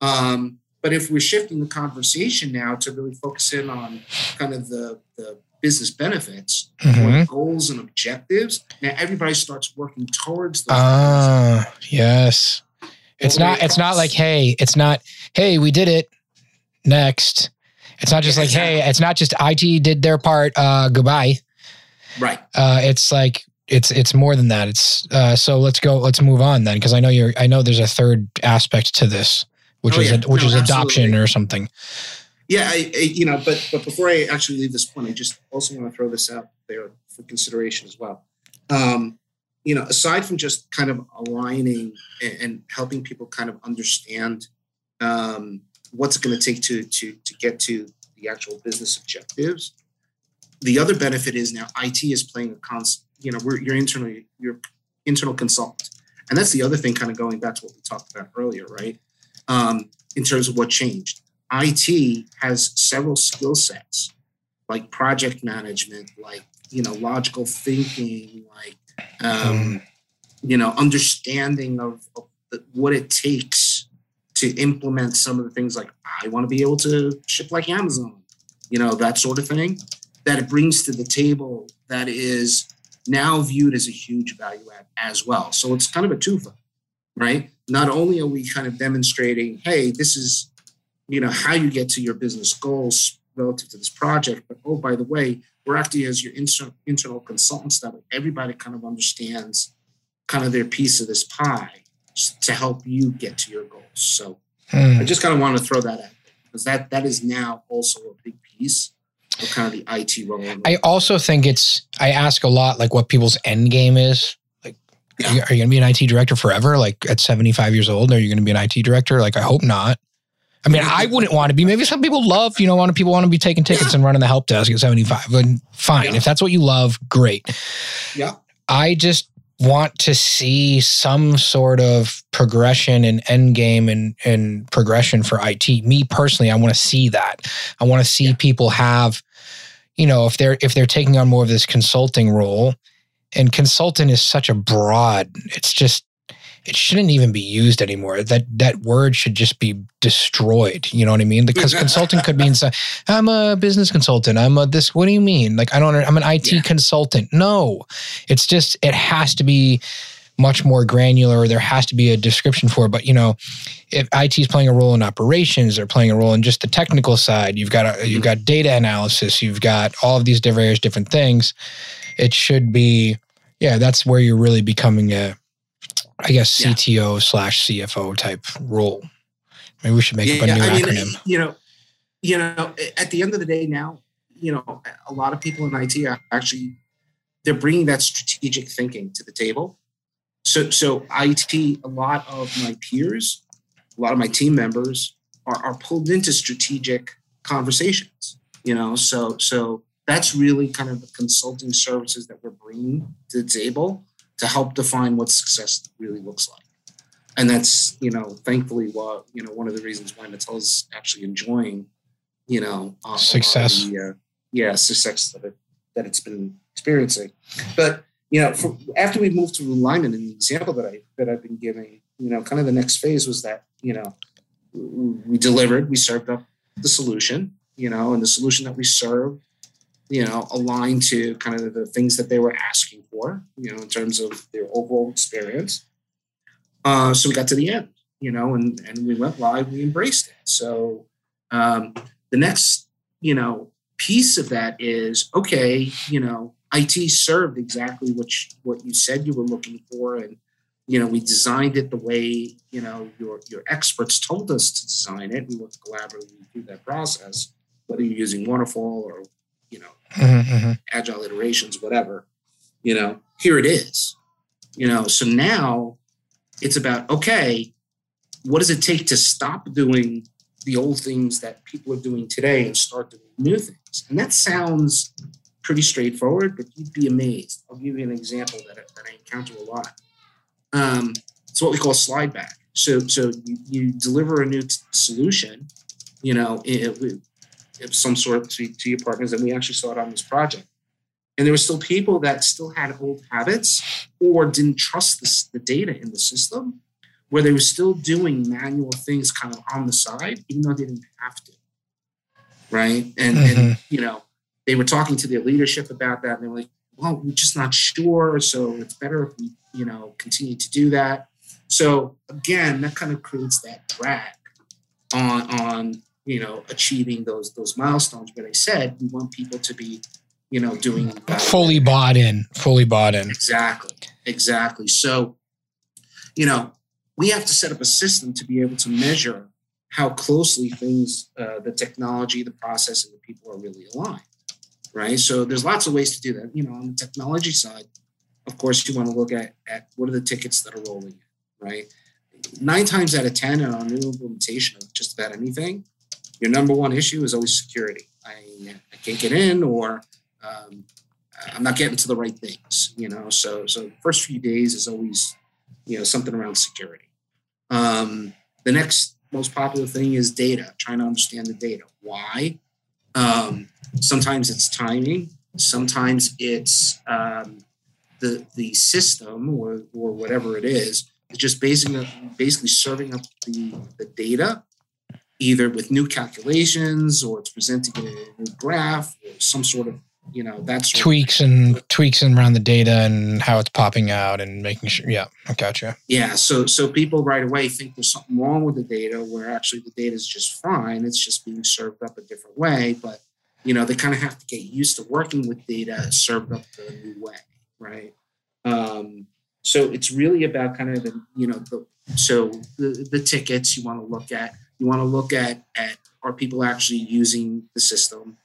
Um, but if we're shifting the conversation now to really focus in on kind of the the business benefits, mhm. goals and objectives, now everybody starts working towards those. Ah, yes. It's What not it's not like hey, it's not hey, we did it. Next. It's not just Yeah, like hey, it's not just IT did their part, uh goodbye. right. Uh it's like it's it's more than that. It's uh so let's go let's move on then because I know you're I know there's a third aspect to this which Oh, is yeah. which No, is adoption absolutely. or something. Yeah, I, I, you know, but but before I actually leave this point, I just also want to throw this out there for consideration as well. Um, you know, aside from just kind of aligning and, and helping people kind of understand um, what's going to take to to to get to the actual business objectives, the other benefit is now IT is playing a constant. You know, we're your internal your internal consultant, and that's the other thing. Kind of going back to what we talked about earlier, right? Um, in terms of what changed. IT has several skill sets like project management, like you know logical thinking, like um, you know understanding of, of the, what it takes to implement some of the things like I want to be able to ship like Amazon, you know that sort of thing that it brings to the table that is now viewed as a huge value add as well. So it's kind of a twofer, right? Not only are we kind of demonstrating, hey, this is you know how you get to your business goals relative to this project but oh by the way we're acting as your inter- internal consultants that way everybody kind of understands kind of their piece of this pie to help you get to your goals so Hmm. i just kind of want to throw that out there because that that is now also a big piece kind of the it role I also think it's I ask a lot like what people's end game is. Like are you, you going to be an IT director forever like at 75 years old are you going to be an IT director? Like I hope not. I mean, I wouldn't want to be. Maybe some people love, you know, want people want to be taking tickets and running the help desk at 75. And fine. Yeah. If that's what you love, great. yeah I just want to see some sort of progression and end game and, and progression for IT. Me personally, I want to see that. I want to see Yeah. people have, you know, if they're if they're taking on more of this consulting role, and consultant is such a broad, it's just it shouldn't even be used anymore. That that word should just be destroyed. You know what I mean? Because consultant could mean I'm a business consultant. I'm a this. What do you mean? Like I don't. I'm an IT yeah. consultant. No, it's just it has to be much more granular. There has to be a description for it. But you know, if IT is playing a role in operations, they're playing a role in just the technical side. You've got a, you've mm-hmm. got data analysis. You've got all of these various different things. It should be, yeah. That's where you're really becoming a I guess CTO yeah. slash CFO type role. Maybe we should make yeah, up a new I acronym. Mean, you know, you know, at the end of the day, now, you know, a lot of people in IT are actually they're bringing that strategic thinking to the table. So, so IT, a lot of my peers, a lot of my team members are, are pulled into strategic conversations. You know, so so that's really kind of the consulting services that we're bringing to the table to help define what success really looks like. And that's, you know, thankfully what, you know, one of the reasons why Mattel is actually enjoying, you know, uh, success. The, uh, yeah, success that it, that it's been experiencing. But, you know, for, after we moved to Lyman and the example that I, that I've been giving, you know, kind of the next phase was that, you know, we delivered, we served up the solution, you know, and the solution that we served you know, aligned to kind of the things that they were asking for, you know, in terms of their overall experience. Uh, so we got to the end, you know, and, and we went live, we embraced it. So um, the next, you know, piece of that is okay, you know, IT served exactly what you, what you said you were looking for, and you know we designed it the way you know your your experts told us to design it. We worked collaboratively through that process, whether you're using waterfall or you know, mm-hmm, mm-hmm. agile iterations, whatever, you know, here it is. You know, so now it's about, okay, what does it take to stop doing the old things that people are doing today and start doing new things? And that sounds pretty straightforward, but you'd be amazed. I'll give you an example that, I, that I encounter a lot. Um, it's what we call slide back. So, so you, you deliver a new t- solution, you know, it, of some sort to, to your partners, and we actually saw it on this project. And there were still people that still had old habits or didn't trust the, the data in the system, where they were still doing manual things kind of on the side, even though they didn't have to. Right. And, mm-hmm. and you know, they were talking to their leadership about that, and they were like, well, we're just not sure. So it's better if we, you know, continue to do that. So again, that kind of creates that drag on on you know, achieving those those milestones. But I said we want people to be, you know, doing fully bought in, fully bought in. Exactly, exactly. So, you know, we have to set up a system to be able to measure how closely things, uh, the technology, the process, and the people are really aligned. Right. So there's lots of ways to do that. You know, on the technology side, of course, you want to look at at what are the tickets that are rolling right? Nine times out of ten, in our new implementation of just about anything, your number one issue is always security. I, I can't get in, or um, I'm not getting to the right things. You know, so so first few days is always you know something around security. Um, the next most popular thing is data. Trying to understand the data. Why? Um, sometimes it's timing. Sometimes it's um, the the system or or whatever it is. It's just basically basically serving up the the data either with new calculations or it's presenting a new graph or some sort of you know that's tweaks and tweaks and around the data and how it's popping out and making sure yeah i gotcha. Yeah so so people right away think there's something wrong with the data where actually the data is just fine it's just being served up a different way but you know they kind of have to get used to working with data served up the new way right? Um, so it's really about kind of the you know the so the, the tickets you want to look at you want to look at at are people actually using the system,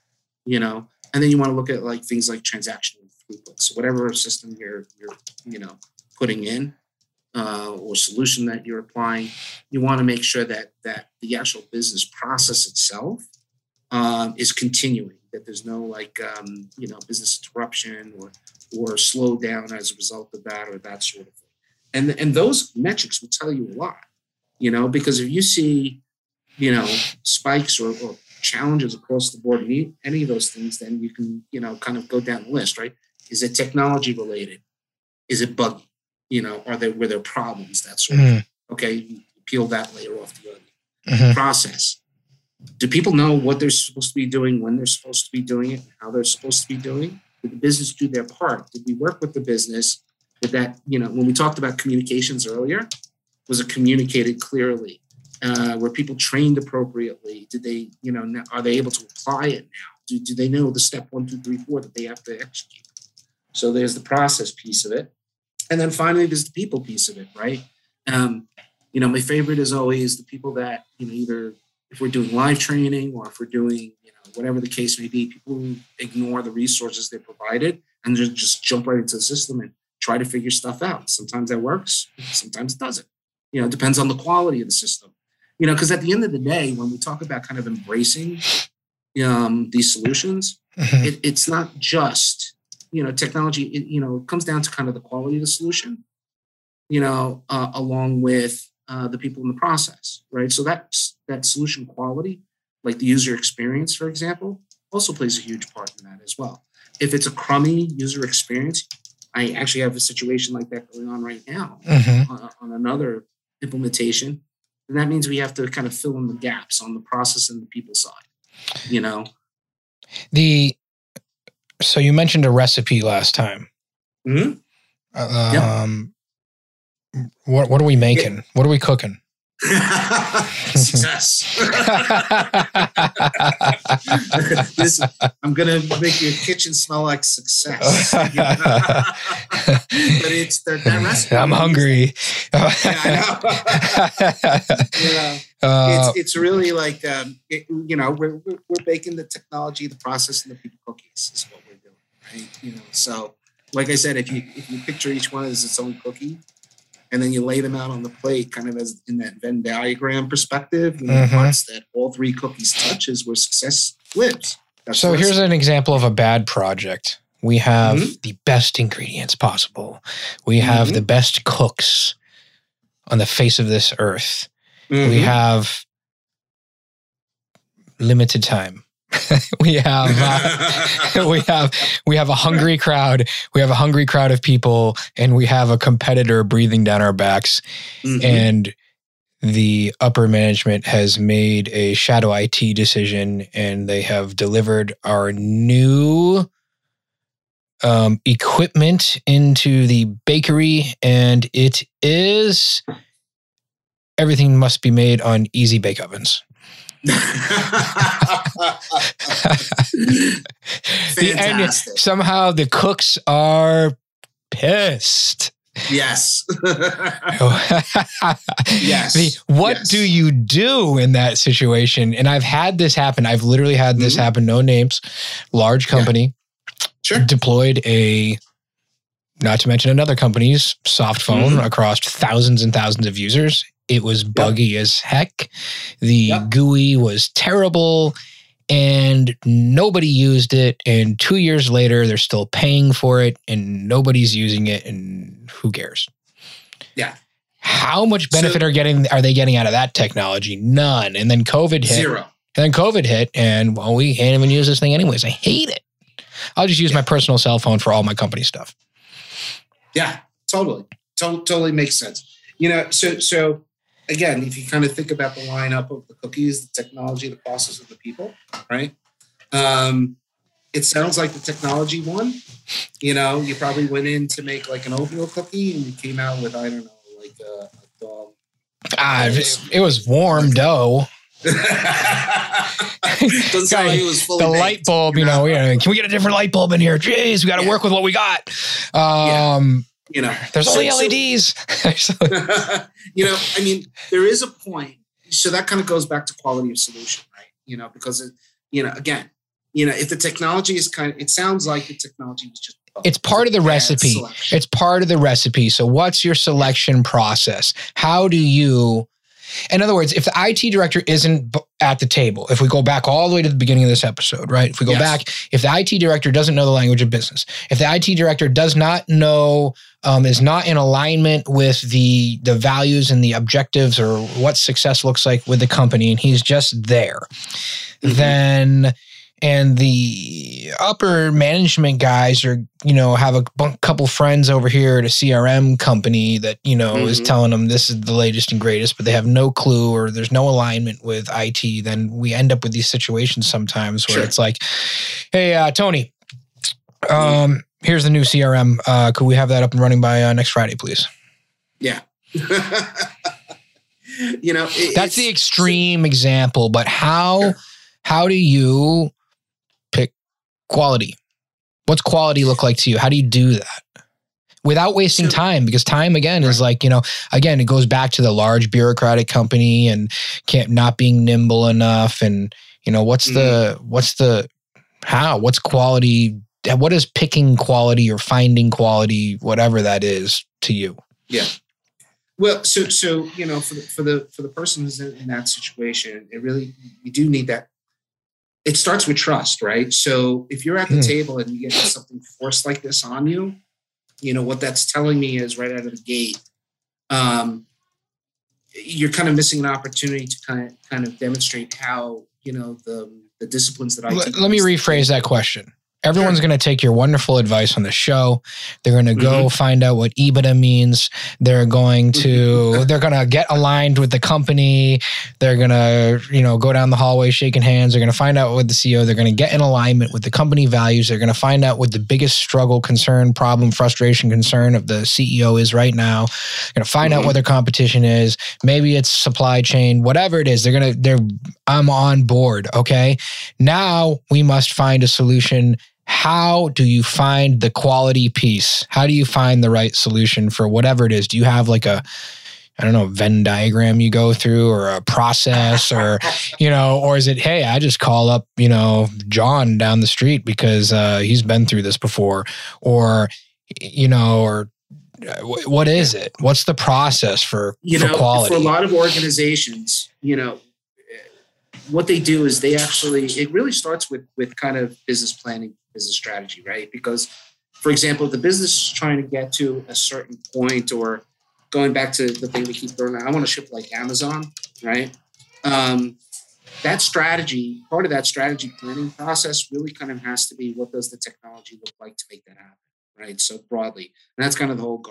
you know, and then you want to look at like things like transactional throughput. So whatever system you're you're you know putting in uh, or solution that you're applying, you want to make sure that that the actual business process itself um, is continuing. That there's no like um, you know business interruption or or slow down as a result of that or that sort of thing. And and those metrics will tell you a lot, you know, because if you see you know, spikes or, or challenges across the board, any, any of those things, then you can, you know, kind of go down the list, right? Is it technology related? Is it buggy? You know, are there were there problems? That sort of Mhm. okay. You peel that layer off the onion. Mhm. Process. Do people know what they're supposed to be doing, when they're supposed to be doing it, how they're supposed to be doing? Did the business do their part? Did we work with the business? Did that, you know, when we talked about communications earlier, was it communicated clearly? Uh, were people trained appropriately? Did they, you know, are they able to apply it now? Do, do they know the step one, two, three, four that they have to execute? So there's the process piece of it. And then finally, there's the people piece of it, right? Um, you know, my favorite is always the people that, you know, either if we're doing live training or if we're doing, you know, whatever the case may be, people who ignore the resources they provided and just, just jump right into the system and try to figure stuff out. Sometimes that works, sometimes it doesn't. You know, it depends on the quality of the system. You know, because at the end of the day, when we talk about kind of embracing um, these solutions, Mhm. it, it's not just you know technology it, you know it comes down to kind of the quality of the solution you know uh, along with uh, the people in the process right so that's that solution quality like the user experience for example also plays a huge part in that as well if it's a crummy user experience i actually have a situation like that going on right now Mhm. on, on another implementation and that means we have to kind of fill in the gaps on the process and the people side you know The so you mentioned a recipe last time. Mhm. Um, what what are we making? What are we cooking? Success. This- I'm gonna make your kitchen smell like success. but it's the, that recipe. I'm hungry. Yeah, I know. you Uh, it's, it's really like um, it, you know we're, we're we're baking the technology, the process, and the people cookies is what we're doing, right? You know, so like I said, if you if you picture each one as its own cookie, and then you lay them out on the plate, kind of as in that Venn diagram perspective, you know, Mhm. parts that all three cookies touches, where success lives. That's so here's an example of a bad project. We have Mhm. the best ingredients possible. We have Mhm. the best cooks on the face of this earth. We Mhm. have limited time. we have uh, we have we have a hungry crowd. We have a hungry crowd of people, and we have a competitor breathing down our backs. Mhm. And the upper management has made a shadow IT decision, and they have delivered our new um, equipment into the bakery, and it is everything must be made on easy bake ovens. The- and Fantastic. somehow the cooks are pissed. yes. yes. Yes. what Yes. do you do in that situation? And I've had this happen. I've literally had this Mhm. happen. No names. Large company sure. deployed a, not to mention another company's soft phone Mhm. across thousands and thousands of users. It was buggy as heck. The Yep. GUI was terrible and nobody used it. And two years later, they're still paying for it and nobody's using it. And who cares? Yeah. How much So- benefit are getting are they getting out of that technology? None. And then COVID hit. Zero. And then COVID hit, and well, we can't even use this thing anyways. I hate it. I'll just use my personal cell phone for all my company stuff. Yeah, totally. To- totally makes sense. You know, so so again, if you kind of think about the lineup of the cookies, the technology, the process of the people, right? Um, it sounds like the technology one. You know, you probably went in to make like an oatmeal cookie and you came out with, I don't know, like a, a dog. Ah, it, it was warm dough. Doesn't sound like it was fully the baked, light bulb, you know, yeah, can we get a different light bulb in here? Jeez, we got to Yeah. work with what we got. Um, You know, There's only so- LEDs. you know, I mean, there is a point. So that kind of goes back to quality of solution, right? You know, because it, you know, again, you know, if the technology is kind of, it sounds like the technology was just. It's part of the recipe. selection. It's part of the recipe. So, what's your selection process? How do you, in other words, if the IT director isn't at the table, if we go back all the way to the beginning of this episode, right? If we go Yes. back, if the IT director doesn't know the language of business, if the IT director does not know, um, is not in alignment with the the values and the objectives or what success looks like with the company, and he's just there, Mhm. then and the upper management guys are you know have a couple friends over here at a crm company that you know is Mhm. telling them this is the latest and greatest but they have no clue or there's no alignment with it then we end up with these situations sometimes where Sure. it's like hey uh, tony um here's the new crm uh could we have that up and running by uh, next friday please Yeah. you know, it- that's the extreme example but how Sure. how do you quality what's quality look like to you how do you do that without wasting time because time again is like you know again it goes back to the large bureaucratic company and can't not being nimble enough and you know what's the Mm-hmm. what's the how what's quality what is picking quality or finding quality whatever that is to you Yeah. Well, so so you know, for the for the for the person who's in, in that situation, it really you do need that. It starts with trust, right? So if you're at the Hmm. table and you get something forced like this on you, you know what that's telling me is right out of the gate, um, you're kind of missing an opportunity to kind of kind of demonstrate how you know the the disciplines that I. let, me rephrase that question everyone's going to take your wonderful advice on the show. They're going to go Mm-hmm. find out what ebitda means. They're going to they're going to get aligned with the company. They're going to you know go down the hallway shaking hands. They're going to find out what the ceo they're going to get in alignment with the company values. They're going to find out what the biggest struggle concern problem frustration concern of the ceo is right now. They're going to find out Mhm. what their competition is. Maybe it's supply chain whatever it is. They're going to they're i'm on board okay? Now we must find a solution. How do you find the quality piece? How do you find the right solution for whatever it is? Do you have like a, I don't know, Venn diagram you go through or a process or, you know, or is it, hey, I just call up, you know, John down the street because uh, he's been through this before or, you know, or uh, what is it? What's the process for, you for know, quality? for a lot of organizations, you know, eh, what they do is they actually it really starts with with kind of business planning, business strategy, right? Because, for example, the business is trying to get to a certain point, or going back to the thing we keep throwing I want to ship like Amazon, right? Um, that strategy, part of that strategy planning process, really kind of has to be what does the technology look like to make that happen, right? So broadly, and that's kind of the whole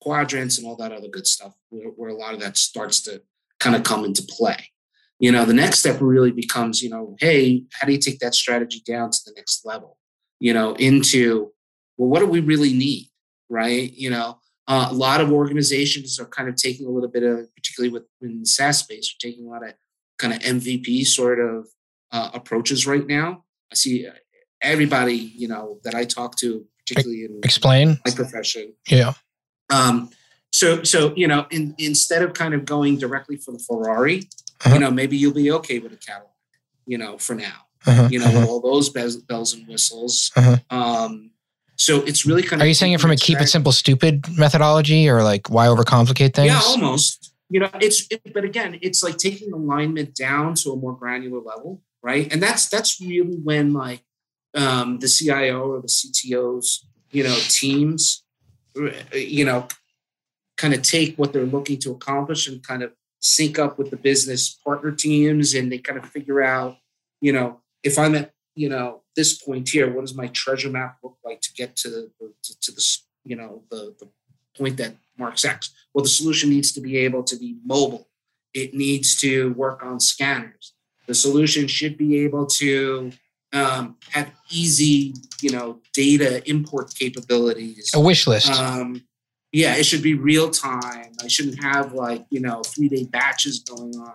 quadrants and all that other good stuff where, where a lot of that starts to kind of come into play you know the next step really becomes you know hey how do you take that strategy down to the next level you know into well what do we really need right you know uh, a lot of organizations are kind of taking a little bit of particularly with in the SaaS space are taking a lot of kind of MVP sort of uh, approaches right now I see uh, everybody you know that I talk to particularly in Explain. my profession Yeah. um, so, so you know, in, instead of kind of going directly for the Ferrari, Uh-huh. you know, maybe you'll be okay with a Cadillac, you know, for now, Uh-huh, you know, uh-huh. with all those bells, bells and whistles. Uh-huh. Um, so it's really kind of. Are you saying it from a keep it simple, stupid methodology or like why overcomplicate things? Yeah, almost. You know, it's it, but again, it's like taking alignment down to a more granular level, right? And that's that's really when like um, the CIO or the CTOs, you know, teams, uh, you know, kind of take what they're looking to accomplish and kind of sync up with the business partner teams, and they kind of figure out, you know, if I'm at you know this point here, what does my treasure map look like to get to the to, to the you know the the point that marks X? Well, the solution needs to be able to be mobile. It needs to work on scanners. The solution should be able to um, have easy, you know, data import capabilities. A wish list. Um, yeah, it should be real time. I shouldn't have like you know three day batches going on.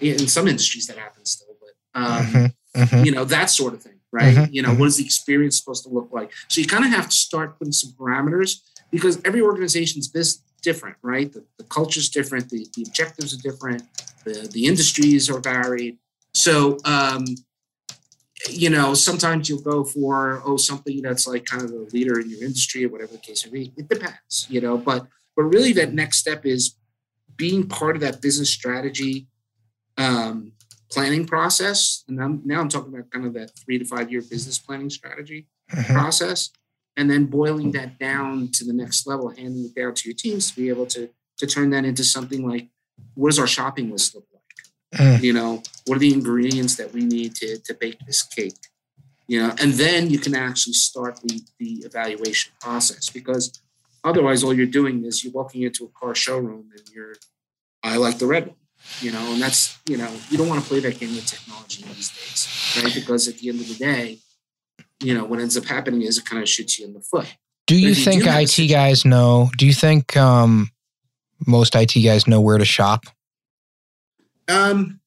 In some industries, that happens still, um, Mhm, mhm. you know that sort of thing, right? Mhm, You know, what is the experience supposed to look like? So you kind of have to start putting some parameters because every organization's this different, right? The, the culture's different, the, the objectives are different, the the industries are varied. So um, you know, sometimes you'll go for oh something that's like kind of a leader in your industry or whatever the case may be. It depends, you know, but but really that next step is being part of that business strategy um, planning process. And I'm, now I'm talking about kind of that three to five year business planning strategy Mhm. process, and then boiling that down to the next level, handing it down to your teams to be able to to turn that into something like what does our shopping list look like? Mm. You know, what are the ingredients that we need to, to bake this cake? You know, and then you can actually start the, the evaluation process because otherwise all you're doing is you're walking into a car showroom and you're, I like the red one, you know, and that's, you know, you don't want to play that game with technology these days, right? Because at the end of the day, you know, what ends up happening is it kind of shoots you in the foot. Do you think do IT guys know? Do you think um, most IT guys know where to shop? Um,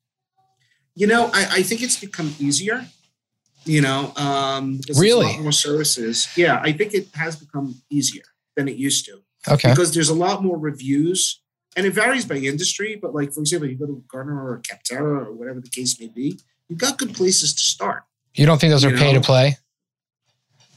you know, I, I think it's become easier. You know, um, really more services. Yeah, I think it has become easier than it used to. Okay. Because there's a lot more reviews, and it varies by industry. But like, for example, you go to Gartner or Capterra or whatever the case may be, you've got good places to start. You don't think those are pay to play?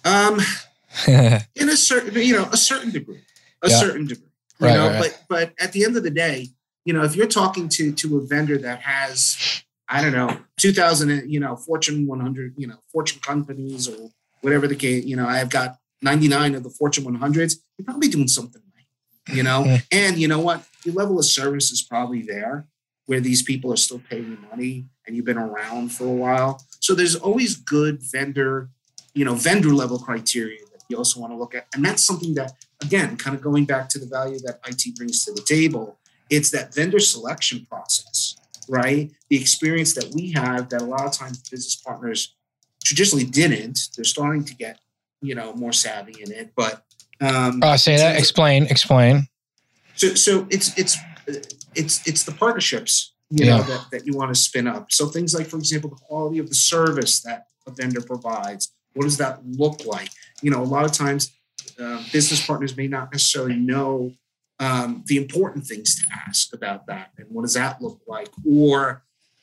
Um, in a certain, you know, a certain degree, a yeah. certain degree. You right, know, right, right. but but at the end of the day, you know, if you're talking to to a vendor that has, I don't know, two thousand, you know, Fortune 100, you know, Fortune companies or whatever the case, you know, I've got 99 of the Fortune 100s. You're probably doing something right, you know. And you know what? Your level of service is probably there where these people are still paying you money and you've been around for a while. So there's always good vendor you know, vendor level criteria that you also want to look at. And that's something that, again, kind of going back to the value that IT brings to the table, it's that vendor selection process, right? The experience that we have that a lot of times business partners traditionally didn't. They're starting to get, you know, more savvy in it. But um, uh, say that. Explain. Explain. So, so it's it's it's it's the partnerships you yeah. know that, that you want to spin up. So things like, for example, the quality of the service that a vendor provides, what does that look like? You know, a lot of times uh, business partners may not necessarily know um, the important things to ask about that and what does that look like, or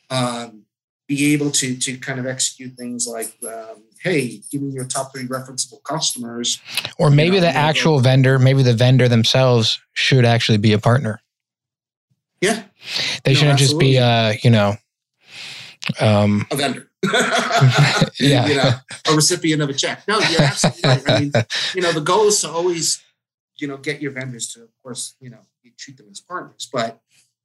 um, be able to to kind of execute things like, um, hey, give me your top three referenceable customers, or maybe you know, the actual vendor, maybe the vendor themselves should actually be a partner. Yeah, they no, shouldn't absolutely. just be, uh, you know, um, a vendor. yeah. you know, a recipient of a check. No, you're absolutely right. I mean, you know, the goal is to always, you know, get your vendors to, of course, you know, you treat them as partners. But,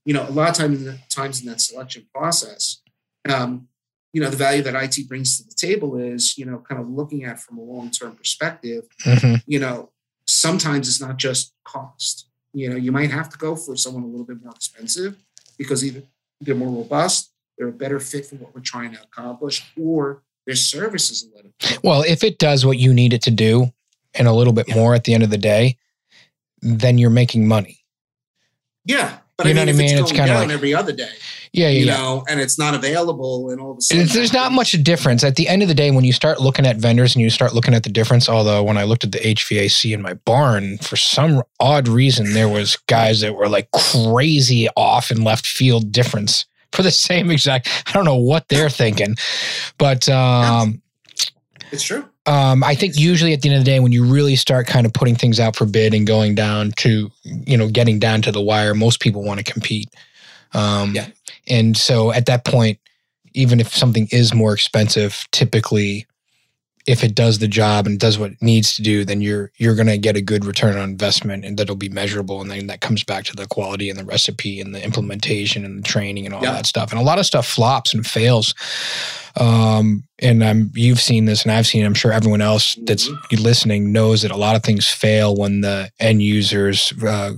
you know, a lot of times in, the, times in that selection process, um, you know, the value that IT brings to the table is, you know, kind of looking at from a long-term perspective, mm-hmm. you know, sometimes it's not just cost. You know, you might have to go for someone a little bit more expensive because either they're more robust they're a better fit for what we're trying to accomplish, or their service is a little. Bit. Well, if it does what you need it to do, and a little bit yeah. more at the end of the day, then you're making money. Yeah, but you I mean, know what I mean? It's, it's kind of like every other day. Yeah, yeah, you yeah. know, and it's not available, and all of a sudden, there's not much difference. At the end of the day, when you start looking at vendors and you start looking at the difference, although when I looked at the HVAC in my barn, for some odd reason, there was guys that were like crazy off and left field difference for the same exact. I don't know what they're thinking, but um, it's true. Um, I think usually at the end of the day, when you really start kind of putting things out for bid and going down to, you know, getting down to the wire, most people want to compete. Um, yeah. And so at that point, even if something is more expensive, typically if it does the job and does what it needs to do, then you're you're going to get a good return on investment, and that'll be measurable. And then that comes back to the quality and the recipe and the implementation and the training and all yeah. that stuff. And a lot of stuff flops and fails. Um, and I'm you've seen this, and I've seen. It, I'm sure everyone else that's mm-hmm. listening knows that a lot of things fail when the end users uh,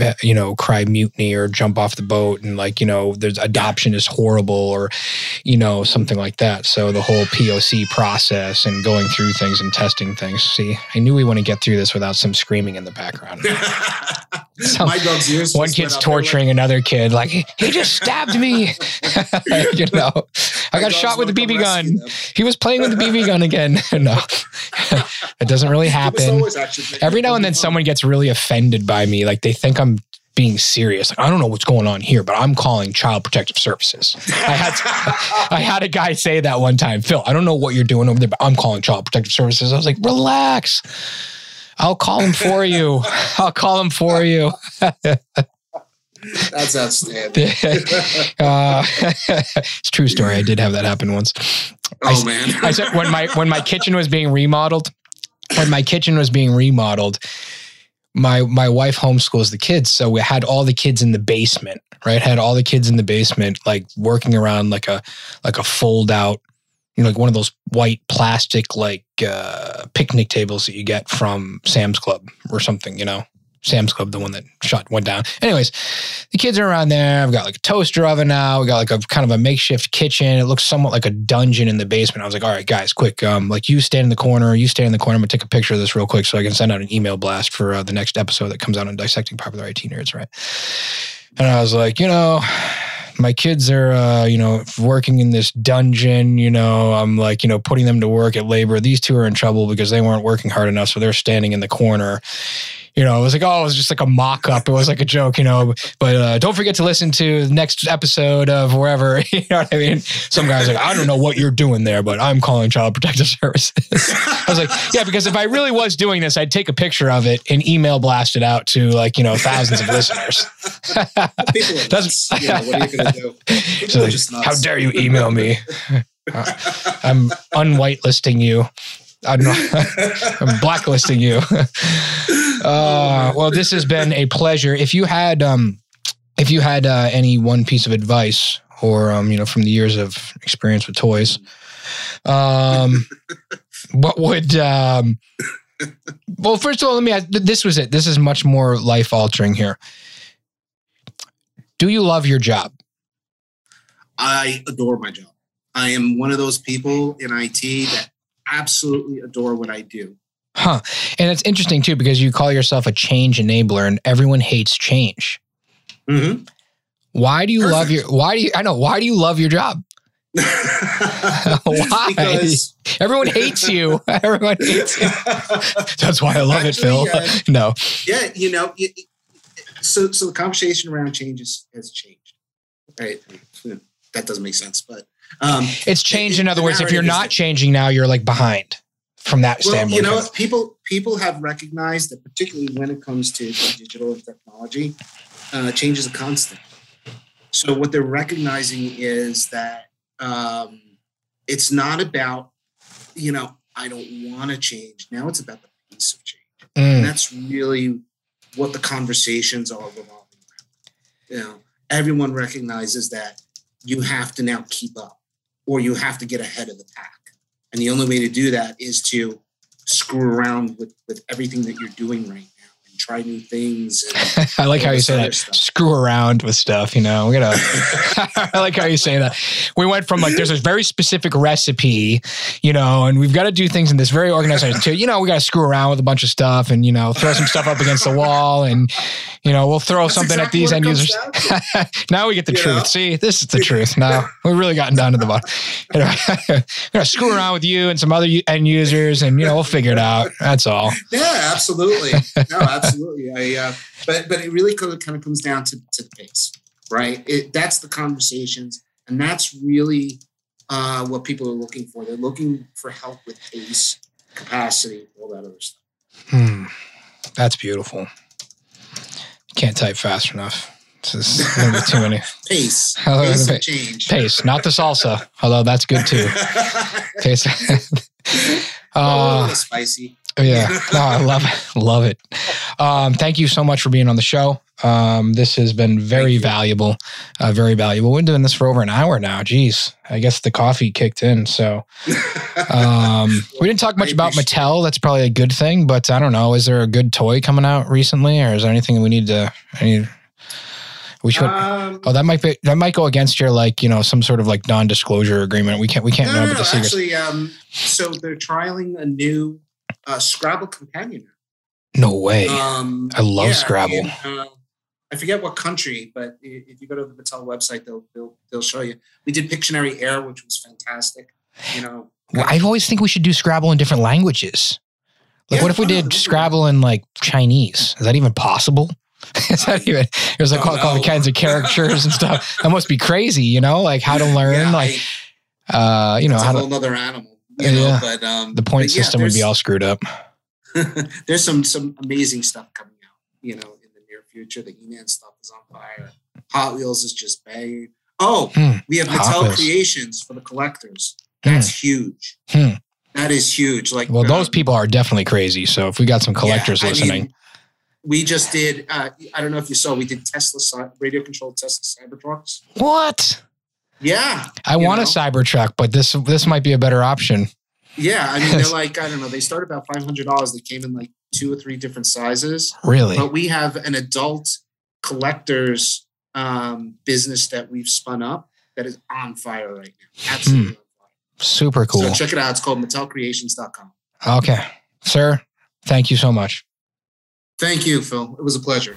Uh, you know cry mutiny or jump off the boat and like you know there's adoption is horrible or you know something like that. So the whole poc process and going through things and testing things. See i knew we want to get through this without some screaming in the background some, My dog's ears. One kid's torturing another kid, like he, just stabbed me. you know, I got shot with a BB gun. He was playing with the BB gun again. no, it doesn't really happen. Every now and then, someone gets really offended by me, like they think I'm being serious. Like, I don't know what's going on here, but I'm calling Child Protective Services. I had I had a guy say that one time, Phil. I don't know what you're doing over there, but I'm calling Child Protective Services. I was like, relax. I'll call him for you. I'll call him for you. That's outstanding. uh, it's true story. I did have that happen once. Oh I, man! I said when my when my kitchen was being remodeled, when my kitchen was being remodeled, my my wife homeschools the kids, so we had all the kids in the basement, right? Had all the kids in the basement, like working around like a like a fold out, you know, like one of those white plastic like uh, picnic tables that you get from Sam's Club or something, you know. Sam's Club, the one that shot went down. Anyways, the kids are around there. I've got like a toaster oven now. We got like a kind of a makeshift kitchen. It looks somewhat like a dungeon in the basement. I was like, all right, guys, quick. Um, like you stand in the corner. You stand in the corner. I'm gonna take a picture of this real quick so I can send out an email blast for uh, the next episode that comes out on dissecting popular IT nerds, right? And I was like, you know, my kids are uh, you know working in this dungeon you know i'm like you know putting them to work at labor. These two are in trouble because they weren't working hard enough so they're standing in the corner you know, it was like, oh, it was just like a mock up. It was like a joke, you know. But uh, don't forget to listen to the next episode of wherever. You know what I mean? Some guys like, I don't know what you're doing there, but I'm calling Child Protective Services. I was like, yeah, because if I really was doing this, I'd take a picture of it and email blast it out to like you know thousands of listeners. People are nuts. You know, what are you going to do? People So like, just nuts. how dare you email me? Uh, I'm unwhitelisting you. I'm blacklisting you. Uh, well, this has been a pleasure. If you had, um, if you had uh, any one piece of advice, or um, you know, from the years of experience with toys, um, what would? Um, well, first of all, let me ask. This was it. This is much more life altering here. Do you love your job? I adore my job. I am one of those people in IT that absolutely adore what I do. Huh. And it's interesting too because you call yourself a change enabler and everyone hates change. Mm-hmm. Why do you Perfect. love your why do you I know why do you love your job? Why? Because Everyone hates you. Everyone hates you. That's why I love it, Phil. Uh, no. yeah, you know, it, it- so so the conversation around changes has changed, right? That doesn't make sense, but um, It's changed in the other words. If you're not changing now, you're like behind from that well, standpoint. you know, people people have recognized that particularly when it comes to digital and technology, uh, change is a constant. So what they're recognizing is that um, it's not about, you know, I don't want to change. Now it's about the pace of change. Mm, And that's really what the conversations are revolving around. You know, everyone recognizes that you have to now keep up or you have to get ahead of the pack. And the only way to do that is to screw around with, with everything that you're doing right try new things. And, I like how you say that. stuff. Screw around with stuff, you know. We gotta. I like how you say that. We went from like there's a very specific recipe, you know, and we've got to do things in this very organized way. To you know, we got to screw around with a bunch of stuff, and you know, throw some stuff up against the wall, and you know, we'll throw That's something exactly at these end users. now we get the You truth. know? See, this is the truth. Now we've really gotten down to the bottom. You know, we're gonna screw around with you and some other end users, and you know, we'll figure it out. That's all. Yeah, absolutely. No, absolutely. I, uh, but but it really kind of, comes down to, to the pace, right? It, that's the conversations, and that's really uh, what people are looking for. They're looking for help with pace, capacity, all that other stuff. Hmm. That's beautiful. Can't type fast enough. This is be too many. Pace, Oh, pace. Pace, not the salsa, although that's good too. Pace. Uh, little spicy. yeah, no, I love it. Love it. Um, thank you so much for being on the show. Um, this has been very valuable, uh, very valuable. We've been doing this for over an hour now. Jeez, I guess the coffee kicked in. So um, we didn't talk much about Mattel. That's probably a good thing, but I don't know. Is there a good toy coming out recently, or is there anything we need to? I we should. Um, oh, that might be that might go against your like you know some sort of like non-disclosure agreement. We can't we can't no, know no, about no, the secrets. actually, um, so they're trialing a new uh, Scrabble companion. no way. Um, I love Scrabble. in, uh, I forget what country, but if you go to the Mattel website, they'll they'll, they'll show you. We did Pictionary Air, which was fantastic. You know, Well, I always think we should do Scrabble in different languages. Like, Yeah, what if we did Scrabble in like Chinese? Is that even possible? Is that even? There's like Oh, all, all no. kinds of characters and stuff. That must be crazy, you know, like how to learn, yeah, like I- uh, you know, how a to, whole nother animal. You know, Yeah. but um, the point but yeah, system would be all screwed up. there's some some amazing stuff coming out. You know, in the near future, the He-Man stuff is on fire. Hot Wheels is just banging. Oh, Hmm. we have Mattel. Creations for the collectors. That's huge. Hmm. That is huge. Like Well, those um, people are definitely crazy. So if we got some collectors yeah, I listening, mean, we just did. Uh, I don't know if you saw. We did Tesla radio controlled Tesla Cybertrucks. What? Yeah, I want know? a Cybertruck, but this this might be a better option. Yeah, I mean they're like I don't know. They start about five hundred dollars. They came in like two or three different sizes. Really? But we have an adult collectors um, business that we've spun up that is on fire right now. Absolutely. Hmm. Super cool. So check it out. It's called MattelCreations.com. Okay. Sir, thank you so much. Thank you, Phil. It was a pleasure.